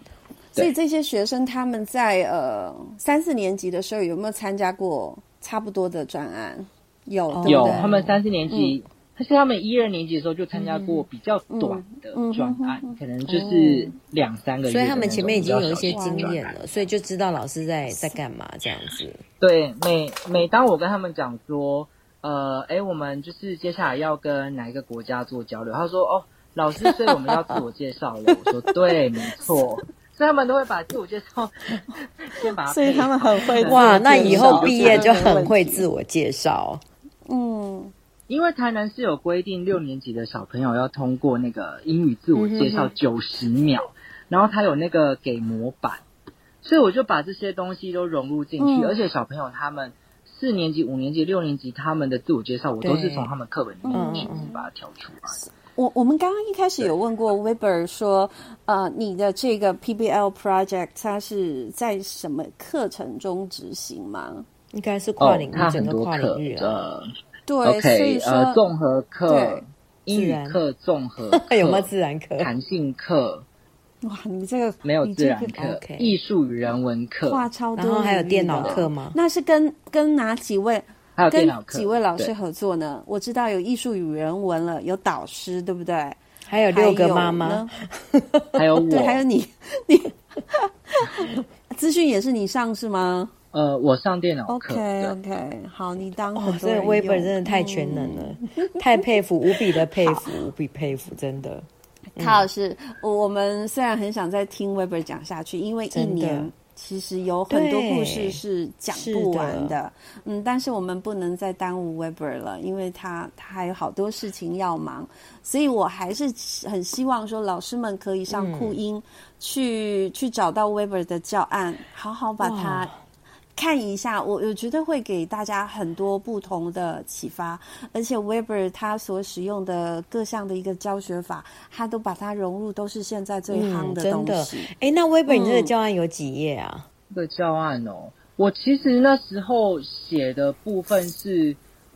所以这些学生他们在呃三四年级的时候有没有参加过差不多的专案？有，对对有。他们三四年级，但、嗯、是他们一二年级的时候就参加过比较短的专案，嗯嗯嗯、可能就是两三个月。所以他们前面已经有一些经验了，所以就知道老师在在干嘛这样子。对，每每当我跟他们讲说，呃，哎，我们就是接下来要跟哪一个国家做交流，他说，哦，老师，所以我们要自我介绍了。我说，对，没错。所以他们都会把自我介绍 先把，所以他们很会哇，那以后毕业就很会自我介绍。嗯，因为台南是有规定，六年级的小朋友要通过那个英语自我介绍九十秒，嗯、哼哼然后他有那个给模板，所以我就把这些东西都融入进去，嗯、而且小朋友他们四年级、五年级、六年级他们的自我介绍，我都是从他们课本里面去把它挑出来。我我们刚刚一开始有问过 Weber 说，呃，你的这个 PBL project 它是在什么课程中执行吗？应该是跨领域，哦、整个跨领域啊。对，okay, 所以说呃，综合课、对英语课、综合课 有没有自然课、弹性课？哇，你这个没有自然课，这个、艺术与人文课，跨超多，然后还有电脑课吗？那是跟跟哪几位？还有电脑课，跟几位老师合作呢？我知道有艺术与人文了，有导师，对不对？还有六个妈妈，还有我，对，还有你，你资讯也是你上是吗？呃，我上电脑课。OK OK，好，你当哦，这个 Weber 真的太全能了，嗯、太佩服，无比的佩服，好无比佩服，真的。卡老师，我们虽然很想再听 Weber 讲下去，因为一年。其实有很多故事是讲不完的，的。嗯，但是我们不能再耽误 Weber 了，因为他他还有好多事情要忙，所以我还是很希望说老师们可以上酷音去、嗯、去找到 Weber 的教案，好好把它。看一下，我我觉得会给大家很多不同的启发，而且 Weber 他所使用的各项的一个教学法，他都把它融入，都是现在最夯的东西。哎、嗯，那 Weber 你这个教案有几页啊？这个教案哦，我其实那时候写的部分是，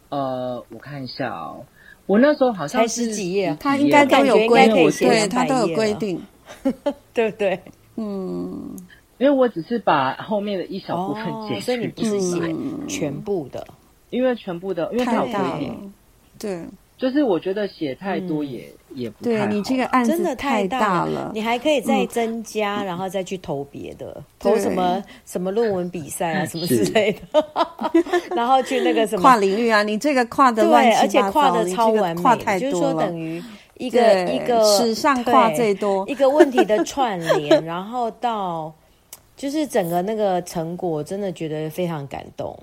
呃，我看一下哦，我那时候好像是才十几页，他应该都有规定，对，他都有规定，对不对？嗯。因为我只是把后面的一小部分截取，所以你不是写全部的，因为全部的，因为它有规定，对，就是我觉得写太多也也不太好。对，你这个案子太大了，你还可以再增加，然后再去投别的，投什么什么论文比赛啊，什么之类的，然后去那个什么跨领域啊，你这个跨的乱七八糟，而且跨的超完美，跨太多了，就是说等于一个一个史上跨最多一个问题的串联，然后到。就是整个那个成果，真的觉得非常感动，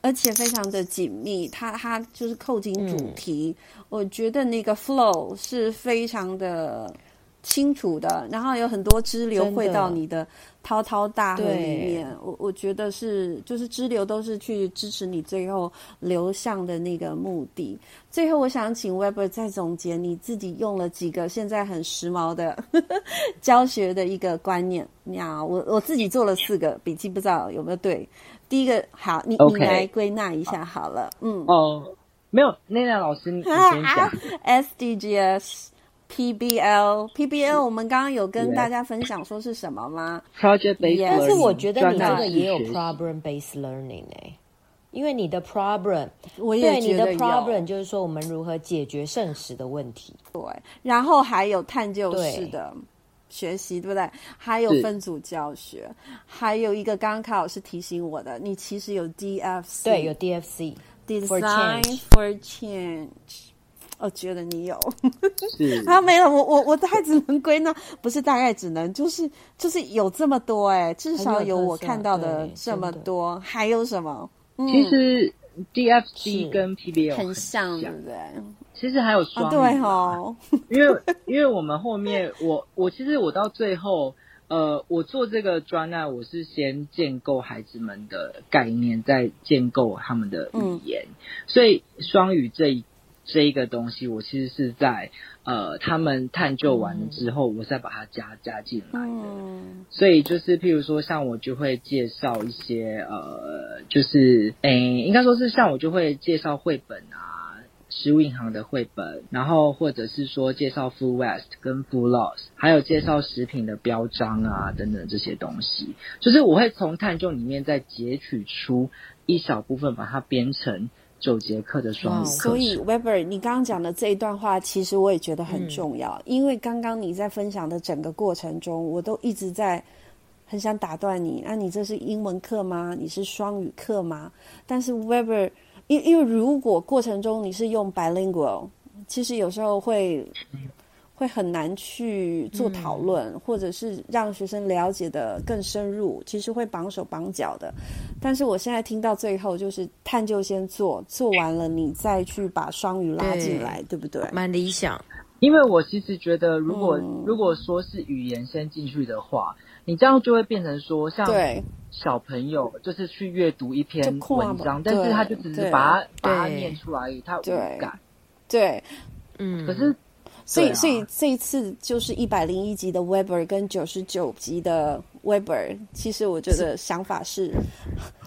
而且非常的紧密。它它就是扣紧主题，嗯、我觉得那个 flow 是非常的清楚的，然后有很多支流汇到你的滔滔大河里面。我我觉得是，就是支流都是去支持你最后流向的那个目的。最后，我想请 Weber 再总结你自己用了几个现在很时髦的呵 呵教学的一个观念。呀，我我自己做了四个笔记，不知道有没有对。第一个，好，你.你来归纳一下好了。嗯，哦，没有，奈奈老师，你先讲。SDGs。PBL PBL，我们刚刚有跟大家分享说是什么吗？Project based learning。但是我觉得你这个也有 problem based learning 哎、欸，因为你的 problem，我也对你的 problem 就是说我们如何解决剩食的问题。对，然后还有探究式的学习，对，不对？还有分组教学，还有一个刚刚卡老师提醒我的，你其实有 DFC，对，有 DFC Design for Change。我觉得你有，是 啊，没有，我我我大概只能归纳，不是大概只能，就是就是有这么多哎、欸，至少有我看到的这么多，还有什么？嗯、其实 DFC 跟 PBL 很像，对不对？其实还有双对哦，因为因为我们后面，我我其实我到最后，呃，我做这个专案，我是先建构孩子们的概念，再建构他们的语言，嗯、所以双语这一。这一个东西，我其实是在呃，他们探究完了之后，我再把它加加进来的。嗯、所以就是，譬如说，像我就会介绍一些呃，就是诶，应该说是像我就会介绍绘本啊，食物银行的绘本，然后或者是说介绍 Full Waste 跟 Full Loss，还有介绍食品的标章啊等等这些东西，就是我会从探究里面再截取出一小部分，把它编成。九节课的双语课，所以 Weber，你刚刚讲的这一段话，其实我也觉得很重要。嗯、因为刚刚你在分享的整个过程中，我都一直在很想打断你。那、啊、你这是英文课吗？你是双语课吗？但是 Weber，因因为如果过程中你是用 bilingual，其实有时候会。会很难去做讨论，嗯、或者是让学生了解的更深入，其实会绑手绑脚的。但是我现在听到最后，就是探究先做，做完了你再去把双语拉进来，对，对不对？蛮理想。因为我其实觉得，如果、嗯、如果说是语言先进去的话，你这样就会变成说，像小朋友就是去阅读一篇文章，但是他就只是把它把它念出来而已，他无感。对，嗯，可是。所以，啊、所以这一次就是一百零一集的 Weber 跟九十九集的 Weber，其实我觉得想法是，是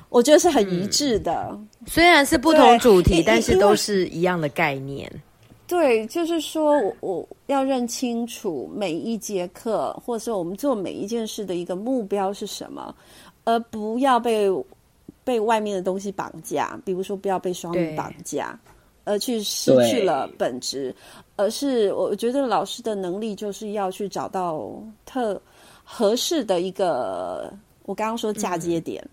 我觉得是很一致的。嗯、虽然是不同主题，但是都是一样的概念。对，就是说我我要认清楚每一节课，或者说我们做每一件事的一个目标是什么，而不要被被外面的东西绑架。比如说，不要被双语绑架。而去失去了本质，而是我觉得老师的能力就是要去找到特合适的一个，我刚刚说嫁接点，嗯、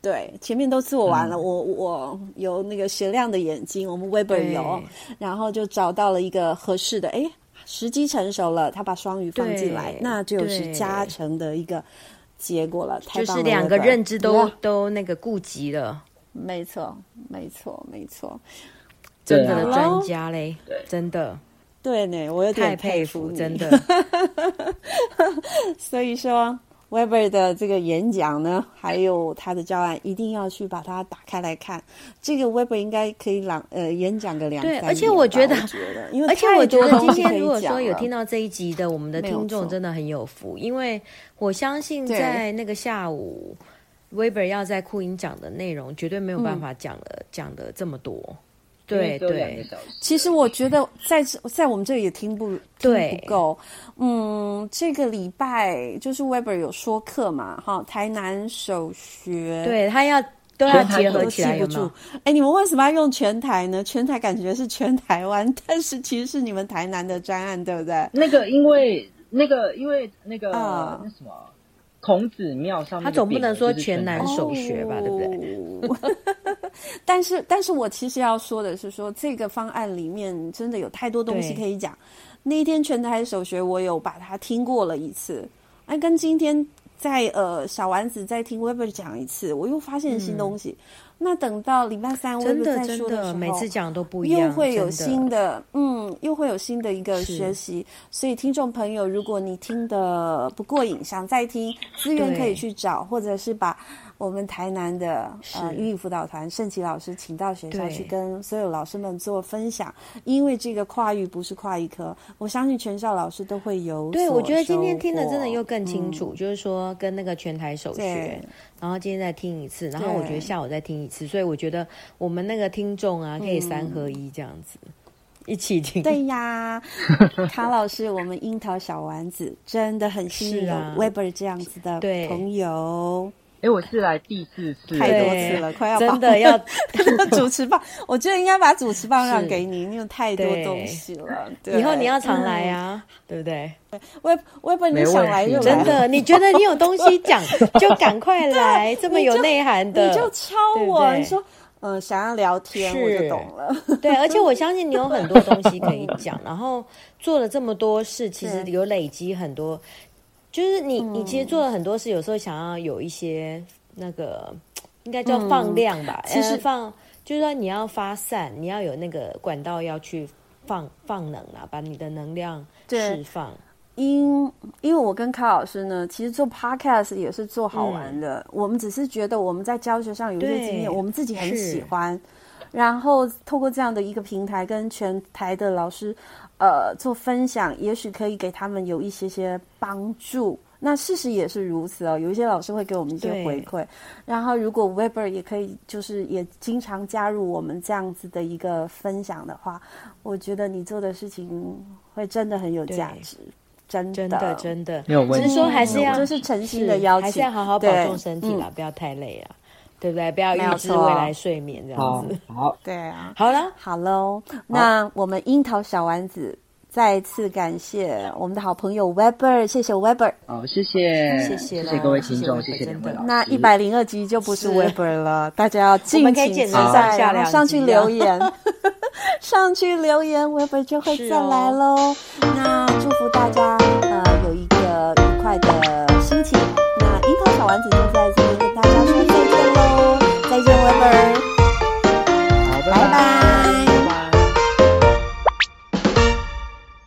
对，前面都做完了，嗯、我我有那个雪亮的眼睛，我们 Weber 有，然后就找到了一个合适的，哎，时机成熟了，他把双鱼放进来，那就是加成的一个结果了，太棒了，就是两个认知都都那个顾及了，没错，没错，没错。真的专家嘞，对。真的，对呢，我有点太佩服，真的。所以说，Weber 的这个演讲呢，还有他的教案，一定要去把它打开来看。这个 Weber 应该可以朗呃演讲个两。对，而且我觉得，觉得因为而且我觉得今天如果说有听到这一集的我们的听众，真的很有福，因为我相信在那个下午，Weber 要在库音讲的内容，绝对没有办法讲了讲的这么多。对对，其实我觉得在在我们这里也听不听不够。嗯，这个礼拜就是 Weber 有说课嘛，哈，台南首学，对他要都要结合起来，记不住。哎，你们为什么要用全台呢？全台感觉是全台湾，但是其实是你们台南的专案，对不对？那个因为那个因为那个那什么。孔子庙上面，他总不能说全南首学吧，对不对？但是，但是我其实要说的是说，说这个方案里面真的有太多东西可以讲。那一天全台首学，我有把它听过了一次，哎，跟今天在呃小丸子再听 Weber 讲一次，我又发现新东西。嗯那等到礼拜三，我们再说的时候，真的每次讲都不一样，又会有新的，嗯，又会有新的一个学习。所以听众朋友，如果你听得不过瘾，想再听，资源可以去找，或者是把。我们台南的呃英语辅导团盛奇老师请到学校去跟所有老师们做分享，因为这个跨域不是跨一科，我相信全校老师都会有。对，我觉得今天听的真的又更清楚，嗯、就是说跟那个全台首学，然后今天再听一次，然后我觉得下午再听一次，所以我觉得我们那个听众啊，可以三合一这样子、嗯、一起听。对呀，卡老师，我们樱桃小丸子真的很幸运、有、Weber 这样子的朋友。哎，我是来第四次，太多次了，快要真的要 主持棒。我觉得应该把主持棒让给你，你有太多东西了。以后你要常来啊，对不对？我我也不你想来就来。真的，你觉得你有东西讲，就赶快来。这么有内涵的，你就敲我，你说，嗯，想要聊天，我就懂了。对，而且我相信你有很多东西可以讲，然后做了这么多事，其实有累积很多。就是你，你其实做了很多事，有时候想要有一些那个，应该叫放量吧。其实放，就是说你要发散，你要有那个管道要去放放能啊，把你的能量释放。因因为我跟卡老师呢，其实做 podcast 也是做好玩的。我们只是觉得我们在教学上有一些经验，我们自己很喜欢。然后透过这样的一个平台，跟全台的老师。呃，做分享也许可以给他们有一些些帮助。那事实也是如此哦，有一些老师会给我们一些回馈。然后，如果 Weber 也可以，就是也经常加入我们这样子的一个分享的话，我觉得你做的事情会真的很有价值，真的真的真的。没有问题。只是说还是要，就是诚心的邀请，还是要好好保重身体啦，不要太累啊。对不对？不要预知未来睡眠这样子。好，对啊。好了，好喽。那我们樱桃小丸子再次感谢我们的好朋友 Weber，谢谢 Weber。好，谢谢，谢谢，谢谢各位听众，谢谢两位老师。那一百零二集就不是 Weber 了，大家要尽情期待，然后上去留言，上去留言，Weber 就会再来喽。那。那祝福大家呃有一个愉快的心情。那樱桃小丸子就在。